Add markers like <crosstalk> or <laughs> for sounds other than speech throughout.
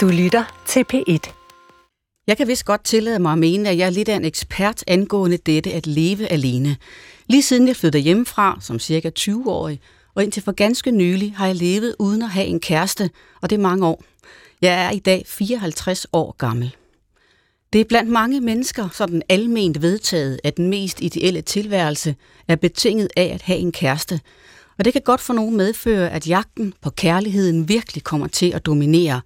Du lytter til P1. Jeg kan vist godt tillade mig at mene, at jeg er lidt af en ekspert angående dette at leve alene. Lige siden jeg flyttede hjemmefra som cirka 20-årig, og indtil for ganske nylig har jeg levet uden at have en kæreste, og det er mange år. Jeg er i dag 54 år gammel. Det er blandt mange mennesker sådan alment vedtaget, at den mest ideelle tilværelse er betinget af at have en kæreste. Og det kan godt for nogen medføre, at jagten på kærligheden virkelig kommer til at dominere.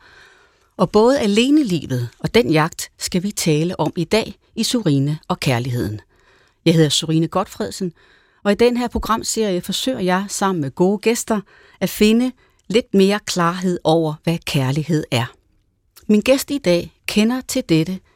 Og både alenelivet og den jagt skal vi tale om i dag i Surine og Kærligheden. Jeg hedder Surine Godfredsen, og i den her programserie forsøger jeg sammen med gode gæster at finde lidt mere klarhed over, hvad kærlighed er. Min gæst i dag kender til dette –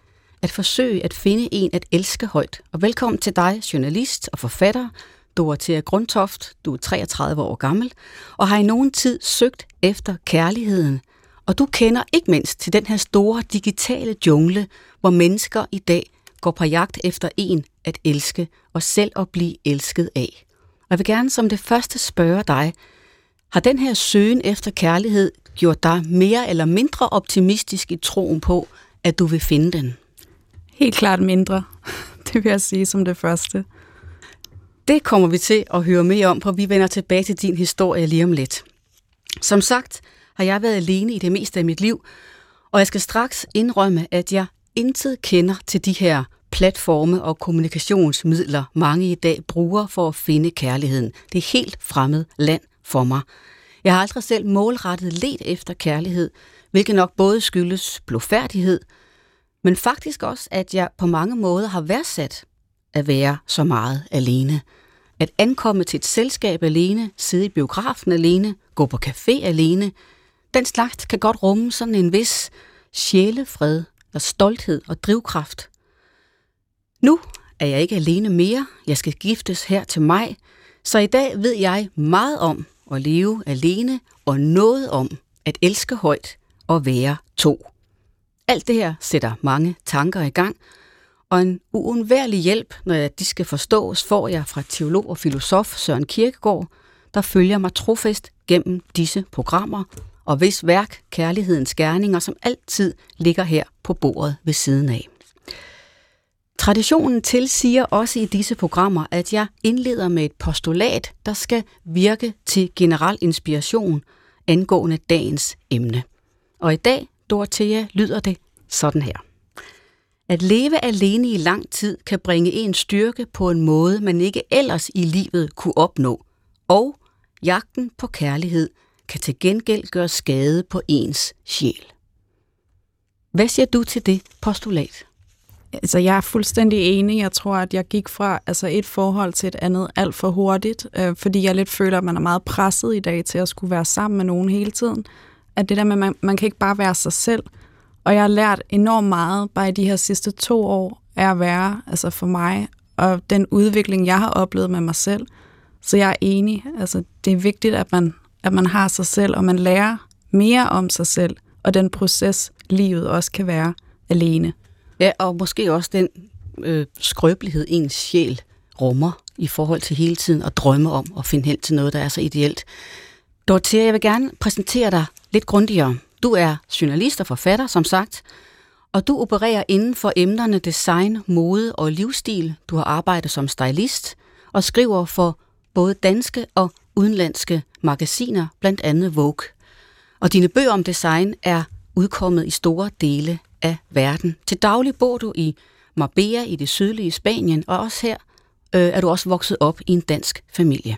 at forsøge at finde en at elske højt. Og velkommen til dig, journalist og forfatter, Dorothea Grundtoft. Du er 33 år gammel og har i nogen tid søgt efter kærligheden. Og du kender ikke mindst til den her store digitale jungle, hvor mennesker i dag går på jagt efter en at elske og selv at blive elsket af. Og jeg vil gerne som det første spørge dig, har den her søgen efter kærlighed gjort dig mere eller mindre optimistisk i troen på, at du vil finde den? Helt klart mindre, <laughs> det vil jeg sige som det første. Det kommer vi til at høre mere om, for vi vender tilbage til din historie lige om lidt. Som sagt har jeg været alene i det meste af mit liv, og jeg skal straks indrømme, at jeg intet kender til de her platforme og kommunikationsmidler, mange i dag bruger for at finde kærligheden. Det er helt fremmed land for mig. Jeg har aldrig selv målrettet let efter kærlighed, hvilket nok både skyldes blodfærdighed – men faktisk også, at jeg på mange måder har værdsat at være så meget alene. At ankomme til et selskab alene, sidde i biografen alene, gå på café alene, den slags kan godt rumme sådan en vis sjælefred og stolthed og drivkraft. Nu er jeg ikke alene mere, jeg skal giftes her til mig, så i dag ved jeg meget om at leve alene og noget om at elske højt og være to. Alt det her sætter mange tanker i gang, og en uundværlig hjælp, når de skal forstås, får jeg fra teolog og filosof Søren Kierkegaard, der følger mig trofast gennem disse programmer, og hvis værk Kærlighedens Gerninger, som altid ligger her på bordet ved siden af. Traditionen tilsiger også i disse programmer, at jeg indleder med et postulat, der skal virke til generel inspiration angående dagens emne. Og i dag Dorothea, lyder det sådan her. At leve alene i lang tid kan bringe en styrke på en måde, man ikke ellers i livet kunne opnå. Og jagten på kærlighed kan til gengæld gøre skade på ens sjæl. Hvad siger du til det postulat? Altså, jeg er fuldstændig enig. Jeg tror, at jeg gik fra altså, et forhold til et andet alt for hurtigt, øh, fordi jeg lidt føler, at man er meget presset i dag til at skulle være sammen med nogen hele tiden at det der med, at man, man kan ikke bare være sig selv. Og jeg har lært enormt meget bare i de her sidste to år af at være, altså for mig, og den udvikling, jeg har oplevet med mig selv. Så jeg er enig. Altså, det er vigtigt, at man, at man har sig selv, og man lærer mere om sig selv, og den proces, livet også kan være alene. Ja, og måske også den øh, skrøbelighed, ens sjæl rummer i forhold til hele tiden at drømme om at finde hen til noget, der er så ideelt. Dorothea, jeg vil gerne præsentere dig lidt grundigere. Du er journalist og forfatter, som sagt, og du opererer inden for emnerne design, mode og livsstil. Du har arbejdet som stylist og skriver for både danske og udenlandske magasiner, blandt andet Vogue. Og dine bøger om design er udkommet i store dele af verden. Til daglig bor du i Marbella i det sydlige Spanien, og også her øh, er du også vokset op i en dansk familie.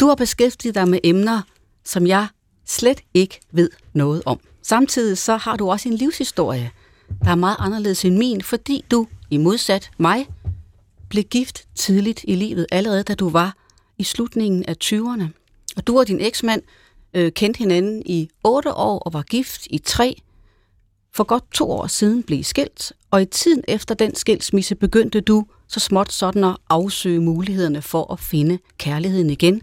Du har beskæftiget dig med emner, som jeg slet ikke ved noget om. Samtidig så har du også en livshistorie, der er meget anderledes end min, fordi du, i modsat mig, blev gift tidligt i livet, allerede da du var i slutningen af 20'erne. Og du og din eksmand øh, kendte hinanden i 8 år og var gift i 3. For godt to år siden blev I skilt, og i tiden efter den skilsmisse begyndte du så småt sådan at afsøge mulighederne for at finde kærligheden igen,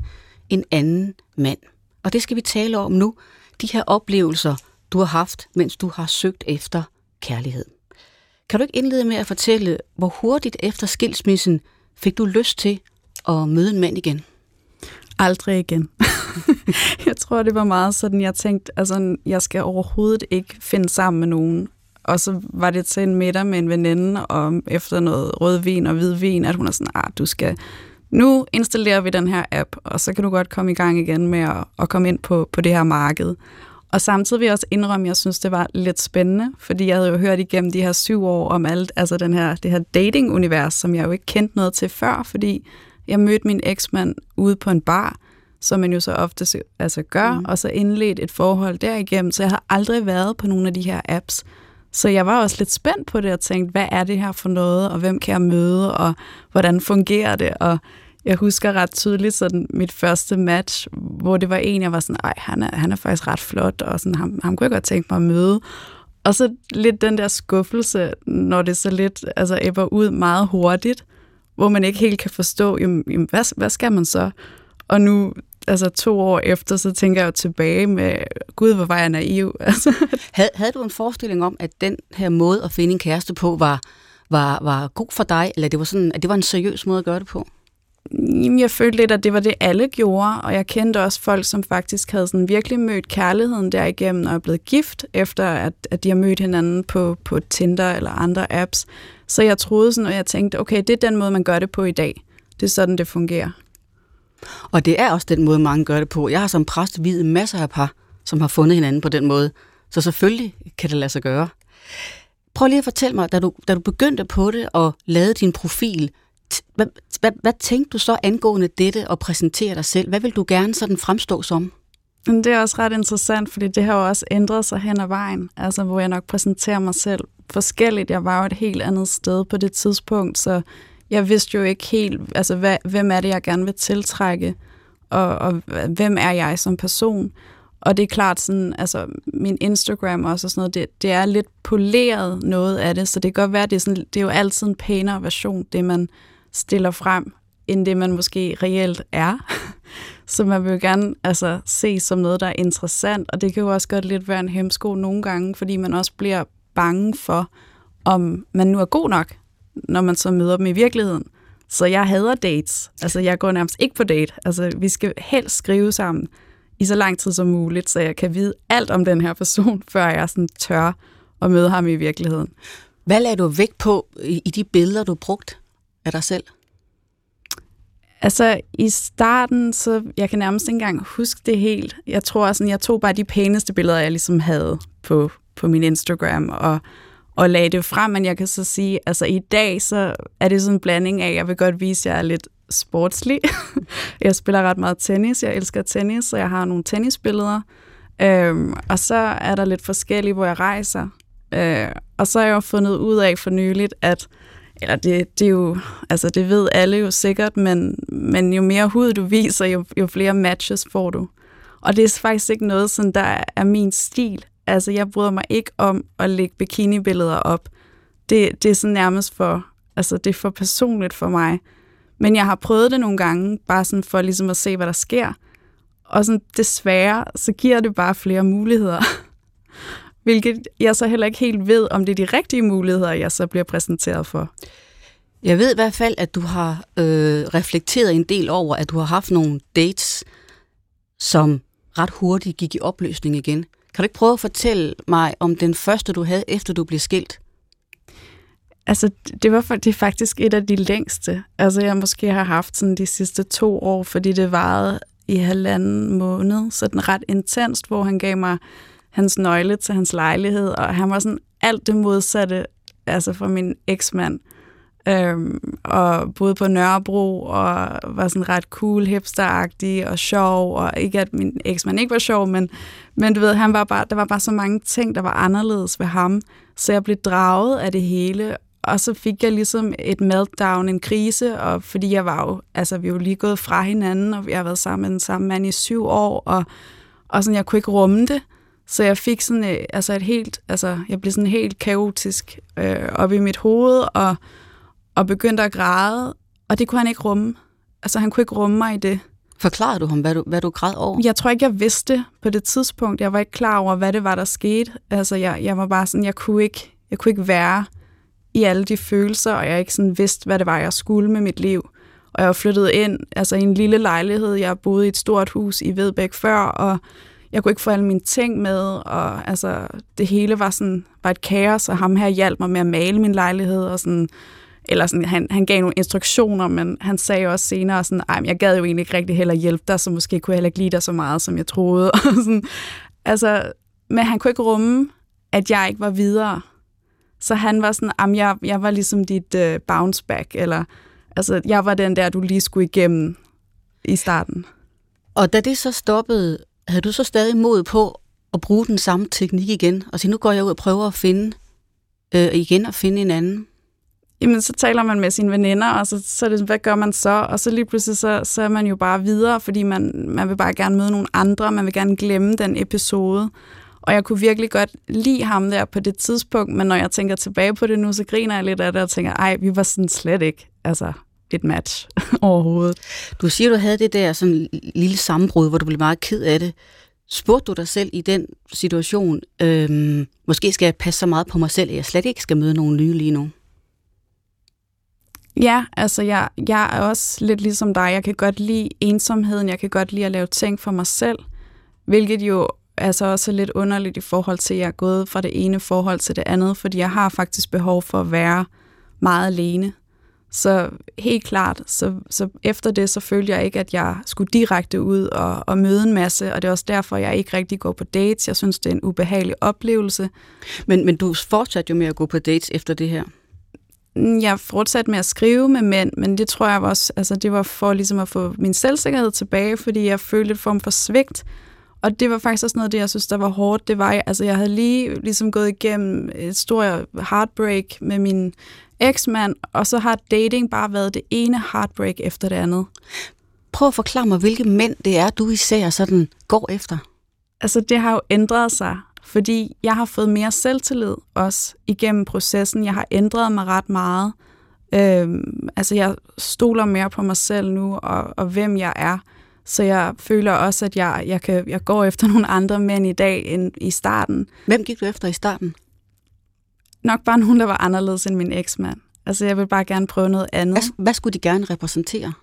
en anden mand. Og det skal vi tale om nu. De her oplevelser, du har haft, mens du har søgt efter kærlighed. Kan du ikke indlede med at fortælle, hvor hurtigt efter skilsmissen fik du lyst til at møde en mand igen? Aldrig igen. <laughs> jeg tror, det var meget sådan, jeg tænkte, altså, jeg skal overhovedet ikke finde sammen med nogen. Og så var det til en middag med en veninde, og efter noget rødvin og hvidvin, at hun er sådan, ah, du skal, nu installerer vi den her app, og så kan du godt komme i gang igen med at, at komme ind på, på det her marked. Og samtidig vil jeg også indrømme, at jeg synes, det var lidt spændende, fordi jeg havde jo hørt igennem de her syv år om alt, altså den her, det her dating-univers, som jeg jo ikke kendte noget til før, fordi jeg mødte min eksmand ude på en bar, som man jo så ofte altså gør, mm. og så indledt et forhold derigennem, så jeg har aldrig været på nogle af de her apps. Så jeg var også lidt spændt på det og tænkte, hvad er det her for noget, og hvem kan jeg møde, og hvordan fungerer det, og jeg husker ret tydeligt sådan mit første match, hvor det var en, jeg var sådan, ej, han er, han er faktisk ret flot, og sådan, ham, ham kunne jeg godt tænke mig at møde. Og så lidt den der skuffelse, når det så lidt altså, æbber ud meget hurtigt, hvor man ikke helt kan forstå, jamen, jamen hvad, hvad skal man så? Og nu, altså to år efter, så tænker jeg jo tilbage med, gud, hvor var jeg naiv. <laughs> Altså. Havde du en forestilling om, at den her måde at finde en kæreste på var, var, var god for dig, eller det var sådan, at det var en seriøs måde at gøre det på? Jamen, jeg følte lidt, at det var det, alle gjorde, og jeg kendte også folk, som faktisk havde sådan virkelig mødt kærligheden derigennem og er blevet gift, efter at, at de har mødt hinanden på, på Tinder eller andre apps. Så jeg troede sådan, og jeg tænkte, okay, det er den måde, man gør det på i dag. Det er sådan, det fungerer. Og det er også den måde, mange gør det på. Jeg har som præst videt masser af par, som har fundet hinanden på den måde. Så selvfølgelig kan det lade sig gøre. Prøv lige at fortælle mig, da du, da du begyndte på det og lavede din profil, hvad, hvad, hvad tænkte du så angående dette og præsentere dig selv? Hvad vil du gerne sådan fremstå som? Det er også ret interessant, fordi det har jo også ændret sig hen ad vejen, altså hvor jeg nok præsenterer mig selv forskelligt. Jeg var jo et helt andet sted på det tidspunkt, så jeg vidste jo ikke helt, altså hvad, hvem er det, jeg gerne vil tiltrække, og, og hvem er jeg som person. Og det er klart sådan, altså min Instagram også og sådan noget, det, det er lidt poleret noget af det, så det kan godt være, det er, sådan, det er jo altid en pænere version, det man stiller frem, end det man måske reelt er. <laughs> Så man vil jo gerne altså, se som noget, der er interessant, og det kan jo også godt lidt være en hemsko nogle gange, fordi man også bliver bange for, om man nu er god nok, når man så møder dem i virkeligheden. Så jeg hader dates. Altså, jeg går nærmest ikke på date. Altså, vi skal helst skrive sammen i så lang tid som muligt, så jeg kan vide alt om den her person, <laughs> før jeg sådan tør at møde ham i virkeligheden. Hvad lader du vægt på i de billeder, du brugte? Af dig selv? Altså, i starten, så jeg kan nærmest ikke engang huske det helt. Jeg tror, sådan, jeg tog bare de pæneste billeder, jeg ligesom havde på, på min Instagram, og, og lagde det frem, men jeg kan så sige, altså i dag, så er det sådan en blanding af, jeg vil godt vise, at jeg er lidt sportslig. <laughs> jeg spiller ret meget tennis, jeg elsker tennis, så jeg har nogle tennisbilleder. Øhm, og så er der lidt forskellige, hvor jeg rejser. Øh, og så har jeg jo fundet ud af for nyligt, at eller det, det er jo, altså det ved alle jo sikkert, men, men jo mere hud du viser, jo, jo flere matches får du. Og det er faktisk ikke noget, sådan, der er min stil. Altså jeg bryder mig ikke om at lægge bikini-billeder op. Det, det er sådan nærmest for, altså det er for personligt for mig. Men jeg har prøvet det nogle gange, bare sådan for ligesom at se, hvad der sker. Og sådan, desværre, så giver det bare flere muligheder. <laughs> Hvilket jeg så heller ikke helt ved, om det er de rigtige muligheder, jeg så bliver præsenteret for. Jeg ved i hvert fald, at du har øh, reflekteret en del over, at du har haft nogle dates, som ret hurtigt gik i opløsning igen. Kan du ikke prøve at fortælle mig om den første, du havde, efter du blev skilt? Altså, det var det er faktisk et af de længste. Altså, jeg måske har haft sådan de sidste to år, fordi det varede i halvanden måned, så den ret intenst, hvor han gav mig hans nøgle til hans lejlighed, og han var sådan alt det modsatte altså fra min eksmand. Øhm, og boede på Nørrebro, og var sådan ret cool, hipsteragtig og sjov, og ikke at min eksmand ikke var sjov, men, men du ved, han var bare, der var bare så mange ting, der var anderledes ved ham, så jeg blev draget af det hele, og så fik jeg ligesom et meltdown, en krise, og fordi jeg var jo, altså vi var lige gået fra hinanden, og vi har været sammen med den samme mand i syv år, og, og sådan, jeg kunne ikke rumme det. Så jeg fik sådan øh, altså et helt, altså jeg blev sådan helt kaotisk øh, op i mit hoved, og, og begyndte at græde, og det kunne han ikke rumme. Altså han kunne ikke rumme mig i det. Forklarede du ham, hvad du, hvad du græd over? Jeg tror ikke, jeg vidste på det tidspunkt. Jeg var ikke klar over, hvad det var, der skete. Altså jeg, jeg var bare sådan, jeg kunne, ikke, jeg kunne ikke være i alle de følelser, og jeg ikke sådan vidste, hvad det var, jeg skulle med mit liv. Og jeg var flyttet ind altså i en lille lejlighed. Jeg boede i et stort hus i Vedbæk før, og jeg kunne ikke få alle mine ting med, og altså, det hele var sådan var et kaos, og ham her hjalp mig med at male min lejlighed, og sådan, eller sådan, han, han gav nogle instruktioner, men han sagde også senere sådan, ej, men jeg gad jo egentlig ikke rigtig heller hjælpe dig, så måske kunne jeg heller ikke lide dig så meget, som jeg troede. <laughs> Og sådan, altså, men han kunne ikke rumme, at jeg ikke var videre. Så han var sådan, at jeg, jeg var ligesom dit uh, bounce back, eller altså, jeg var den der, du lige skulle igennem i starten. Og da det så stoppede, havde du så stadig mod på at bruge den samme teknik igen? Og sige, nu går jeg ud og prøver at finde øh, igen at finde en anden? Jamen, så taler man med sine veninder, og så, så er det, hvad gør man så? Og så lige pludselig, så, så er man jo bare videre, fordi man, man vil bare gerne møde nogle andre, man vil gerne glemme den episode. Og jeg kunne virkelig godt lide ham der på det tidspunkt, men når jeg tænker tilbage på det nu, så griner jeg lidt af det og tænker, ej, vi var sådan slet ikke altså, et match <laughs> overhovedet. Du siger, du havde det der sådan lille sammenbrud, hvor du blev meget ked af det. Spurgte du dig selv i den situation, øhm, måske skal jeg passe så meget på mig selv, at jeg slet ikke skal møde nogen nye lige nu? Ja, altså jeg, jeg er også lidt ligesom dig. Jeg kan godt lide ensomheden, jeg kan godt lide at lave ting for mig selv, hvilket jo altså også er lidt underligt i forhold til, at jeg er gået fra det ene forhold til det andet, fordi jeg har faktisk behov for at være meget alene. Så helt klart, så, så efter det, så følte jeg ikke, at jeg skulle direkte ud og, og møde en masse, og det er også derfor, jeg ikke rigtig går på dates. Jeg synes, det er en ubehagelig oplevelse. Men, men du fortsatte jo med at gå på dates efter det her? Mm, jeg fortsatte med at skrive med mænd, men det tror jeg også, altså det var for ligesom at få min selvsikkerhed tilbage, fordi jeg følte et form for svigt, og det var faktisk også noget af det, jeg synes, der var hårdt. Det var, altså jeg havde lige ligesom gået igennem et stort heartbreak med min eksmand, og så har dating bare været det ene heartbreak efter det andet. Prøv at forklare mig, hvilke mænd det er, du især sådan går efter. Altså det har jo ændret sig, fordi jeg har fået mere selvtillid også igennem processen. Jeg har ændret mig ret meget. Øhm, altså jeg stoler mere på mig selv nu, og, og hvem jeg er. Så jeg føler også, at jeg, jeg, kan, jeg går efter <laughs> nogle andre mænd i dag end i starten. Hvem gik du efter i starten? Nok bare nogen, der var anderledes end min eksmand. Altså, jeg vil bare gerne prøve noget andet. Hvad, hvad skulle de gerne repræsentere?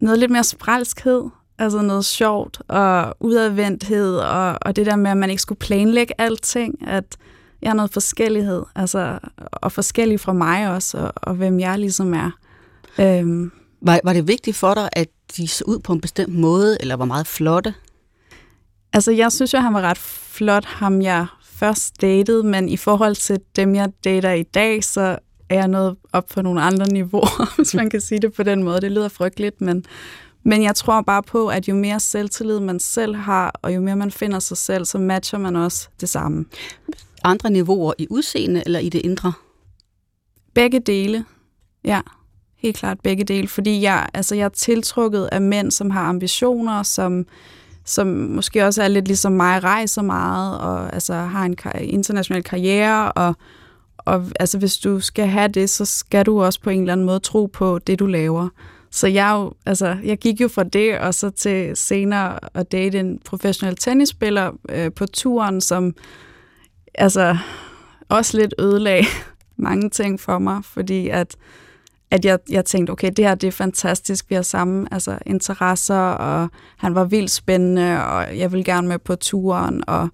Noget lidt mere spralskhed. Altså noget sjovt og udadvendthed, og, og det der med, at man ikke skulle planlægge alting, at jeg har noget forskellighed, altså, og forskellig fra mig også, og, og hvem jeg ligesom er. Øhm. Var, var det vigtigt for dig, at de så ud på en bestemt måde, eller var meget flotte? Altså, jeg synes jo, han var ret flot, ham jeg først datede, men i forhold til dem, jeg dater i dag, så er jeg nået op på nogle andre niveauer, <laughs> hvis man kan sige det på den måde. Det lyder frygteligt, men, men jeg tror bare på, at jo mere selvtillid man selv har, og jo mere man finder sig selv, så matcher man også det samme. Andre niveauer i udseende eller i det indre? Begge dele, ja. Helt klart begge dele, fordi jeg, altså jeg er tiltrukket af mænd, som har ambitioner, som, som måske også er lidt ligesom mig, rejser meget, og altså har en kar- international karriere, og, og altså hvis du skal have det, så skal du også på en eller anden måde tro på det, du laver. Så jeg, jo, altså, jeg gik jo fra det, og så til senere at date en professionel tennisspiller øh, på turen, som altså også lidt ødelag <laughs> mange ting for mig, fordi at at jeg, jeg tænkte, okay, det her det er fantastisk, vi har samme altså, interesser, og han var vildt spændende, og jeg ville gerne med på turen, og,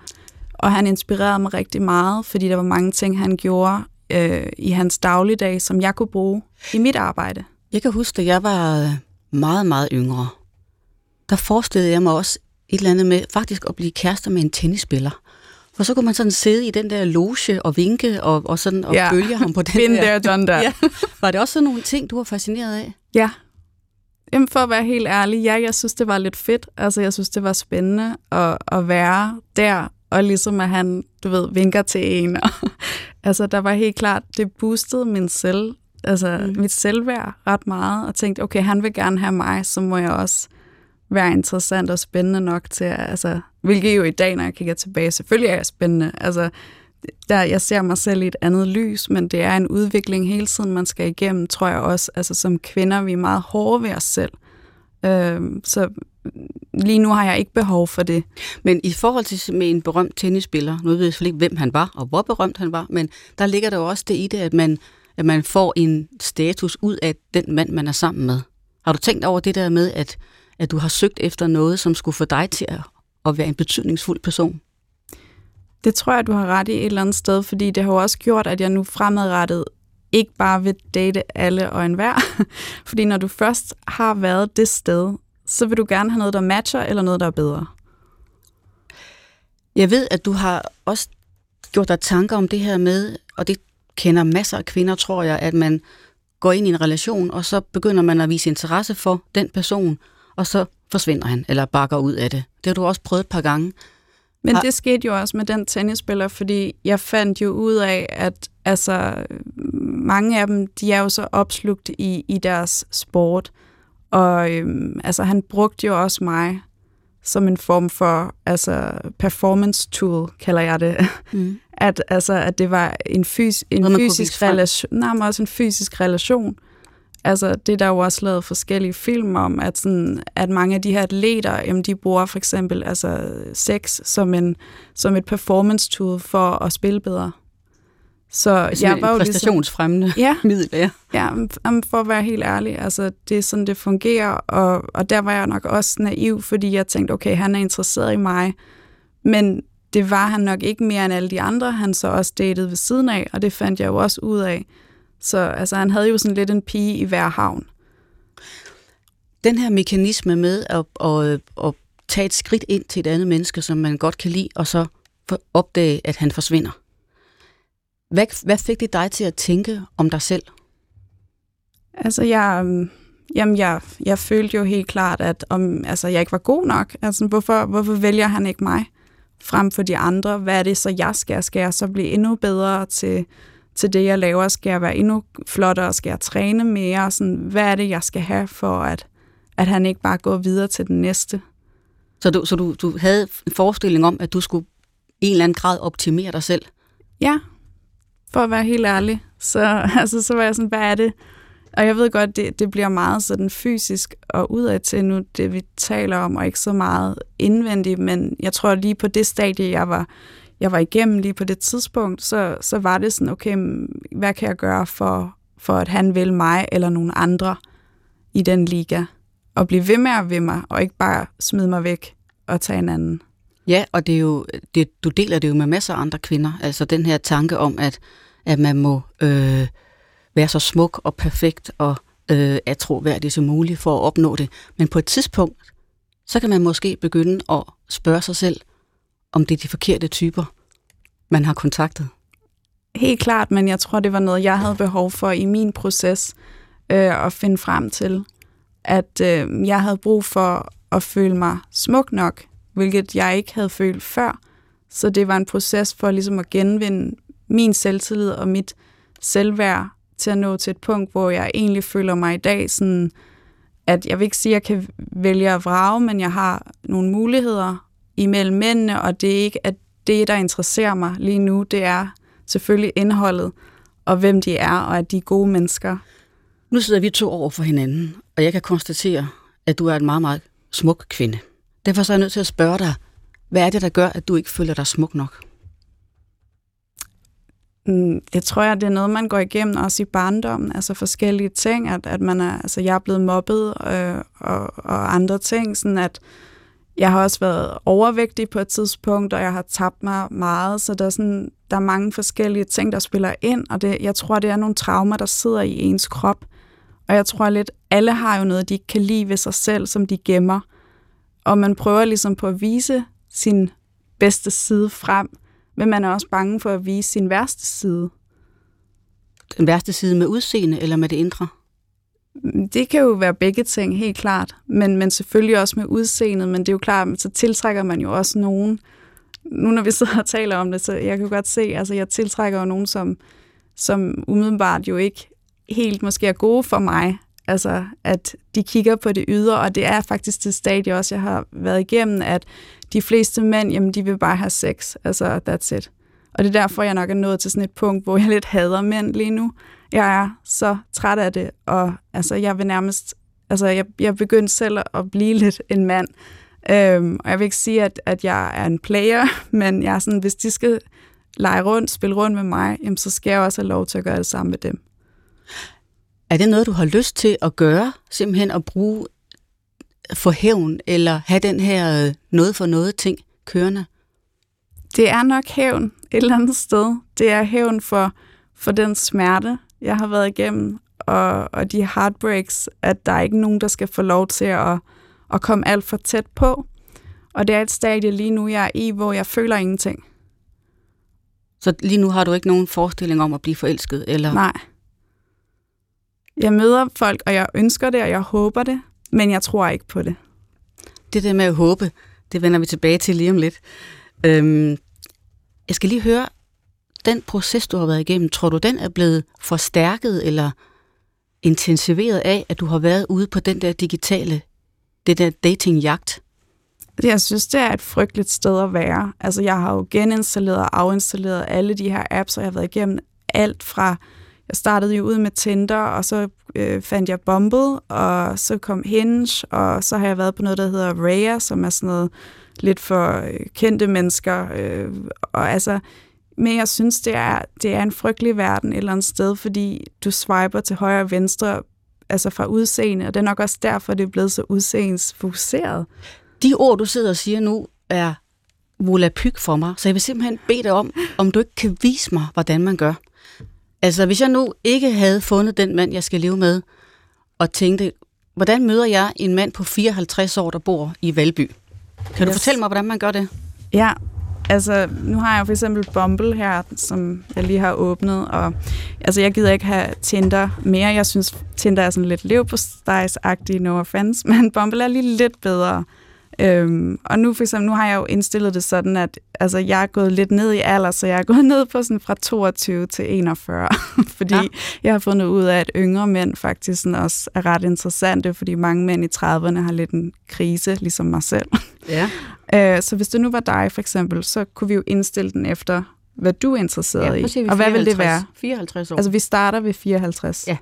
og han inspirerede mig rigtig meget, fordi der var mange ting, han gjorde øh, i hans dagligdag, som jeg kunne bruge i mit arbejde. Jeg kan huske, at jeg var meget, meget yngre. Der forestillede jeg mig også et eller andet med faktisk at blive kærester med en tennisspiller. For så kunne man sådan sidde i den der loge og vinke og, og, sådan, og ja. følge ham på <laughs> den Been der. there, done that. ja. Var det også sådan nogle ting, du var fascineret af? Ja. Jamen for at være helt ærlig, ja, jeg synes, det var lidt fedt. Altså, jeg synes, det var spændende at, at være der, og ligesom at han, du ved, vinker til en. <laughs> Og, altså, der var helt klart, det boostede min selv, altså mm. mit selvværd ret meget, og tænkte, okay, han vil gerne have mig, så må jeg også være interessant og spændende nok til, altså, hvilket jo i dag, når jeg kigger tilbage, selvfølgelig er jeg spændende. Altså, der, jeg ser mig selv i et andet lys, men det er en udvikling hele tiden, man skal igennem, tror jeg også. Altså som kvinder, vi er meget hårde ved os selv. Øh, så lige nu har jeg ikke behov for det. Men i forhold til med en berømt tennisspiller, nu ved jeg selvfølgelig ikke, hvem han var, og hvor berømt han var, men der ligger der jo også det i det, at man, at man får en status ud af den mand, man er sammen med. Har du tænkt over det der med, at, at du har søgt efter noget, som skulle få dig til at, at være en betydningsfuld person? Det tror jeg, du har ret i et eller andet sted, fordi det har jo også gjort, at jeg nu fremadrettet ikke bare vil date alle og enhver. <laughs> fordi når du først har været det sted, så vil du gerne have noget, der matcher, eller noget, der er bedre. Jeg ved, at du har også gjort dig tanker om det her med, og det kender masser af kvinder, tror jeg, at man går ind i en relation, og så begynder man at vise interesse for den person, og så forsvinder han, eller bakker ud af det. Det har du også prøvet et par gange. Men det skete jo også med den tennisspiller, fordi jeg fandt jo ud af, at altså, mange af dem, de er jo så opslugt i, i deres sport. Og øhm, altså, han brugte jo også mig som en form for altså, performance tool, kalder jeg det. Mm. At, altså, at det var en, fys- en fysisk relation, nej, men også en fysisk relation. Altså, det er der jo også lavet forskellige film om, at, sådan, at mange af de her atleter, jamen, de bruger for eksempel altså, sex som, en, som et performance tool for at spille bedre. Så altså jeg var jo ligesom- præstationsfremmende ligesom, ja, <laughs> middel, ja. Ja, for at være helt ærlig, altså det er sådan, det fungerer, og, og der var jeg nok også naiv, fordi jeg tænkte, okay, han er interesseret i mig, men det var han nok ikke mere end alle de andre, han så også datede ved siden af, og det fandt jeg jo også ud af. Så altså, han havde jo sådan lidt en pige i hver havn. Den her mekanisme med at, at, at tage et skridt ind til et andet menneske, som man godt kan lide, og så opdage, at han forsvinder. Hvad, hvad fik det dig til at tænke om dig selv? Altså, jeg, jamen jeg, jeg følte jo helt klart, at om, altså, jeg ikke var god nok. Altså, hvorfor, hvorfor vælger han ikke mig frem for de andre? Hvad er det så, jeg skal? Skal jeg så blive endnu bedre til, til det, jeg laver? Skal jeg være endnu flottere? Skal jeg træne mere? Sådan, hvad er det, jeg skal have for, at, at han ikke bare går videre til den næste? Så du, så du, du havde en forestilling om, at du skulle i en eller anden grad optimere dig selv? Ja, for at være helt ærlig. Så, <laughs> altså, så var jeg sådan, hvad er det? Og jeg ved godt, det, det bliver meget sådan fysisk og udad til nu, det vi taler om, og ikke så meget indvendigt, men jeg tror lige på det stadie, jeg var, jeg var igennem lige på det tidspunkt, så, så var det sådan, okay, mm, hvad kan jeg gøre for, for at han vil mig eller nogen andre i den liga? Og blive ved med at ved mig, og ikke bare smide mig væk og tage en anden. Ja, og det er jo, det, du deler det jo med masser af andre kvinder. Altså den her tanke om, at, at man må øh, være så smuk og perfekt og øh, atroværdig som muligt for at opnå det. Men på et tidspunkt, så kan man måske begynde at spørge sig selv, om det er de forkerte typer, man har kontaktet. Helt klart, men jeg tror, det var noget, jeg havde behov for i min proces øh, at finde frem til. At øh, jeg havde brug for at føle mig smuk nok hvilket jeg ikke havde følt før. Så det var en proces for ligesom at genvinde min selvtillid og mit selvværd til at nå til et punkt, hvor jeg egentlig føler mig i dag sådan, at jeg vil ikke sige, at jeg kan vælge at vrage, men jeg har nogle muligheder imellem mændene, og det er ikke, at det, der interesserer mig lige nu, det er selvfølgelig indholdet, og hvem de er, og at de er gode mennesker. Nu sidder vi to over for hinanden, og jeg kan konstatere, at du er en meget, meget smuk kvinde. Derfor så er jeg nødt til at spørge dig, hvad er det, der gør, at du ikke føler dig smuk nok? Mm, det tror jeg, det er noget, man går igennem også i barndommen. Altså forskellige ting, at, at man er, altså jeg er blevet mobbet øh, og, og andre ting, sådan at jeg har også været overvægtig på et tidspunkt, og jeg har tabt mig meget, så der er, sådan, der er mange forskellige ting, der spiller ind, og det, jeg tror, det er nogle traumer, der sidder i ens krop. Og jeg tror lidt, alle har jo noget, de ikke kan lide ved sig selv, som de gemmer og man prøver ligesom på at vise sin bedste side frem, men man er også bange for at vise sin værste side. Den værste side med udseende eller med det indre? Det kan jo være begge ting, helt klart. Men, men selvfølgelig også med udseendet, men det er jo klart, så tiltrækker man jo også nogen. Nu når vi sidder og taler om det, så jeg kan godt se, altså jeg tiltrækker jo nogen, som, som umiddelbart jo ikke helt måske er gode for mig, Altså, at de kigger på det ydre, og det er faktisk det stadie også, jeg har været igennem, at de fleste mænd, jamen, de vil bare have sex. Altså, that's it. Og det er derfor, jeg nok er nået til sådan et punkt, hvor jeg lidt hader mænd lige nu. Jeg er så træt af det, og altså, jeg vil nærmest... Altså, jeg, jeg begyndte selv at blive lidt en mand. Øhm, og jeg vil ikke sige, at, at jeg er en player, <laughs> men jeg er sådan, hvis de skal lege rundt, spille rundt med mig, jamen, så skal jeg også have lov til at gøre det samme med dem. Er det noget, du har lyst til at gøre? Simpelthen at bruge for hævn, eller have den her øh, noget for noget ting kørende? Det er nok hævn et eller andet sted. Det er hævn for, for den smerte, jeg har været igennem, og, og de heartbreaks, at der er ikke nogen, der skal få lov til at, at komme alt for tæt på. Og det er et stadie lige nu, jeg er i, hvor jeg føler ingenting. Så lige nu har du ikke nogen forestilling om at blive forelsket? Eller? Nej. Jeg møder folk, og jeg ønsker det, og jeg håber det, men jeg tror ikke på det. Det der med at håbe, det vender vi tilbage til lige om lidt. Øhm, jeg skal lige høre, den proces, du har været igennem, tror du, den er blevet forstærket eller intensiveret af, at du har været ude på den der digitale, det der datingjagt? Jeg synes, det er et frygteligt sted at være. Altså, jeg har jo geninstalleret og afinstalleret alle de her apps, og jeg har været igennem alt fra... Jeg startede jo ud med Tinder, og så øh, fandt jeg Bumble, og så kom Hinge, og så har jeg været på noget, der hedder Raya, som er sådan noget lidt for øh, kendte mennesker. Øh, og altså, men jeg synes, det er, det er en frygtelig verden et eller andet sted, fordi du swiper til højre og venstre, altså fra udseende, og det er nok også derfor, det er blevet så udseendesfokuseret. De ord, du sidder og siger nu, er volapyk for mig, så jeg vil simpelthen bede dig om, om du ikke kan vise mig, hvordan man gør. Altså, hvis jeg nu ikke havde fundet den mand, jeg skal leve med, og tænkte, hvordan møder jeg en mand på 54 år, der bor i Valby? Kan du yes. fortælle mig, hvordan man gør det? Ja, altså nu har jeg for eksempel Bumble her, som jeg lige har åbnet, og altså jeg gider ikke have Tinder mere. Jeg synes, Tinder er sådan lidt lev på no offense, <laughs> men Bumble er lige lidt bedre. Øhm, og nu for eksempel, nu har jeg jo indstillet det sådan, at altså, jeg er gået lidt ned i alder, så jeg er gået <laughs> ned på sådan fra 22 til 41, <laughs> fordi ja. jeg har fundet ud af, at yngre mænd faktisk sådan også er ret interessante, fordi mange mænd i 30'erne har lidt en krise, ligesom mig selv. Ja. Øh, så hvis det nu var dig for eksempel, så kunne vi jo indstille den efter, hvad du er interesseret ja, i. Og 54, hvad vil det være? 54 år. Altså vi starter ved 54. Ja.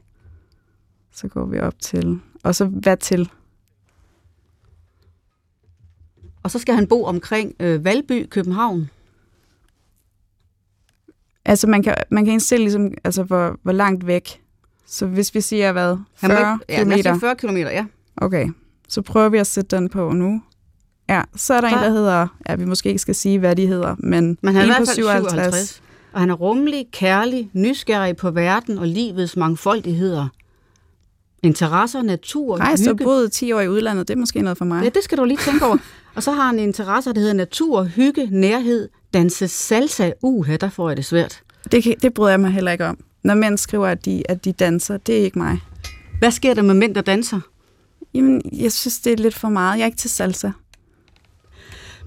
Så går vi op til. Og så hvad til? Og så skal han bo omkring øh, Valby, København. Altså man kan, man kan indstille ligesom, altså hvor, hvor langt væk. Så hvis vi siger hvad? 40 ja, km? Ja, 40 km, ja. Okay, så prøver vi at sætte den på nu. Ja, så er der, der en, der hedder, ja, vi måske ikke skal sige, hvad de hedder, men, men han er i hvert fald 57. 57. Og han er rummelig, kærlig, nysgerrig på verden og livets mangfoldigheder. Interesser, natur, Nej, hygge. så boet 10 år i udlandet, det er måske noget for mig. Ja, det skal du lige tænke over. <laughs> og så har han interesser, der hedder natur, hygge, nærhed, danse salsa. Uha, der får jeg det svært. Det, kan, det bryder jeg mig heller ikke om. Når mænd skriver, at de, at de danser, det er ikke mig. Hvad sker der med mænd, der danser? Jamen, jeg synes, det er lidt for meget. Jeg er ikke til salsa.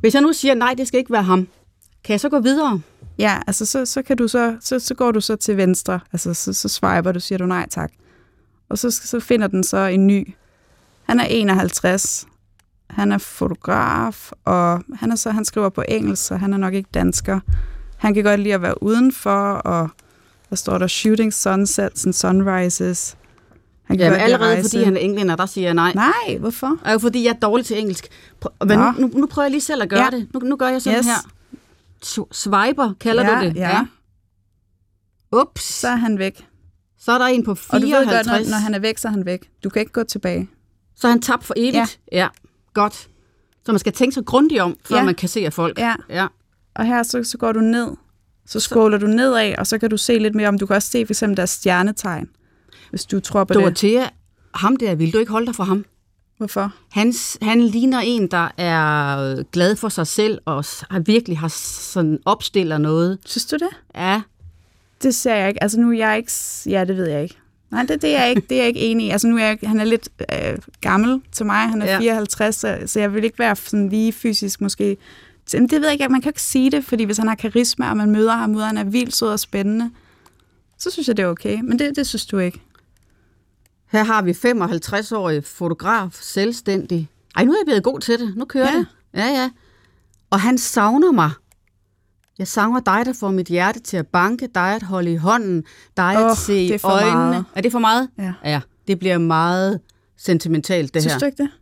Hvis jeg nu siger, nej, det skal ikke være ham, kan jeg så gå videre? Ja, altså så, så, kan du så, så, så går du så til venstre, altså så, så swiper du, siger du nej tak. Og så, så finder den så en ny. Han er 51, han er fotograf, og han, er så, han skriver på engelsk, så han er nok ikke dansker. Han kan godt lide at være udenfor, og der står der shooting sunsets and sunrises. Han Jamen allerede rejse. fordi han er englænder, der siger jeg nej. Nej, hvorfor? Er jo fordi jeg er dårlig til engelsk. Men nu, nu, nu prøver jeg lige selv at gøre ja. det. Nu, nu gør jeg sådan yes. her. Swiper, kalder ja, du det? Ja. ja. Ups. Så er han væk. Så er der en på 54. Og du ved godt, når, når han er væk, så er han væk. Du kan ikke gå tilbage. Så er han tabt for evigt? Ja. ja. Godt. Så man skal tænke sig grundigt om, før ja. man kan se af folk. Ja. ja. Og her så, så går du ned. Så scroller så. du nedad, og så kan du se lidt mere om. Du kan også se for eksempel deres stjernetegn, hvis du tror på Dorothea, det. ham der, vil du ikke holde dig for ham? Hvorfor? Han, han ligner en, der er glad for sig selv, og har virkelig har sådan opstiller noget. Synes du det? Ja. Det ser jeg ikke. Altså nu er jeg ikke... Ja, det ved jeg ikke. Nej, det, det, er jeg ikke, det er jeg ikke enig i. Altså nu er jeg, han er lidt øh, gammel til mig. Han er ja. 54, så, så jeg vil ikke være sådan lige fysisk måske... Det ved jeg ikke, man kan ikke sige det, fordi hvis han har karisma, og man møder ham og han er vildt sød og spændende, så synes jeg, det er okay. Men det, det synes du ikke. Her har vi 55-årig fotograf, selvstændig. Ej, nu er jeg blevet god til det. Nu kører ja. det. Ja, ja. Og han savner mig. Jeg savner dig, der får mit hjerte til at banke, dig at holde i hånden, dig oh, at se i øjnene. Meget. Er det for meget? Ja. Ja, det bliver meget sentimentalt, det Synes her. Synes du ikke det?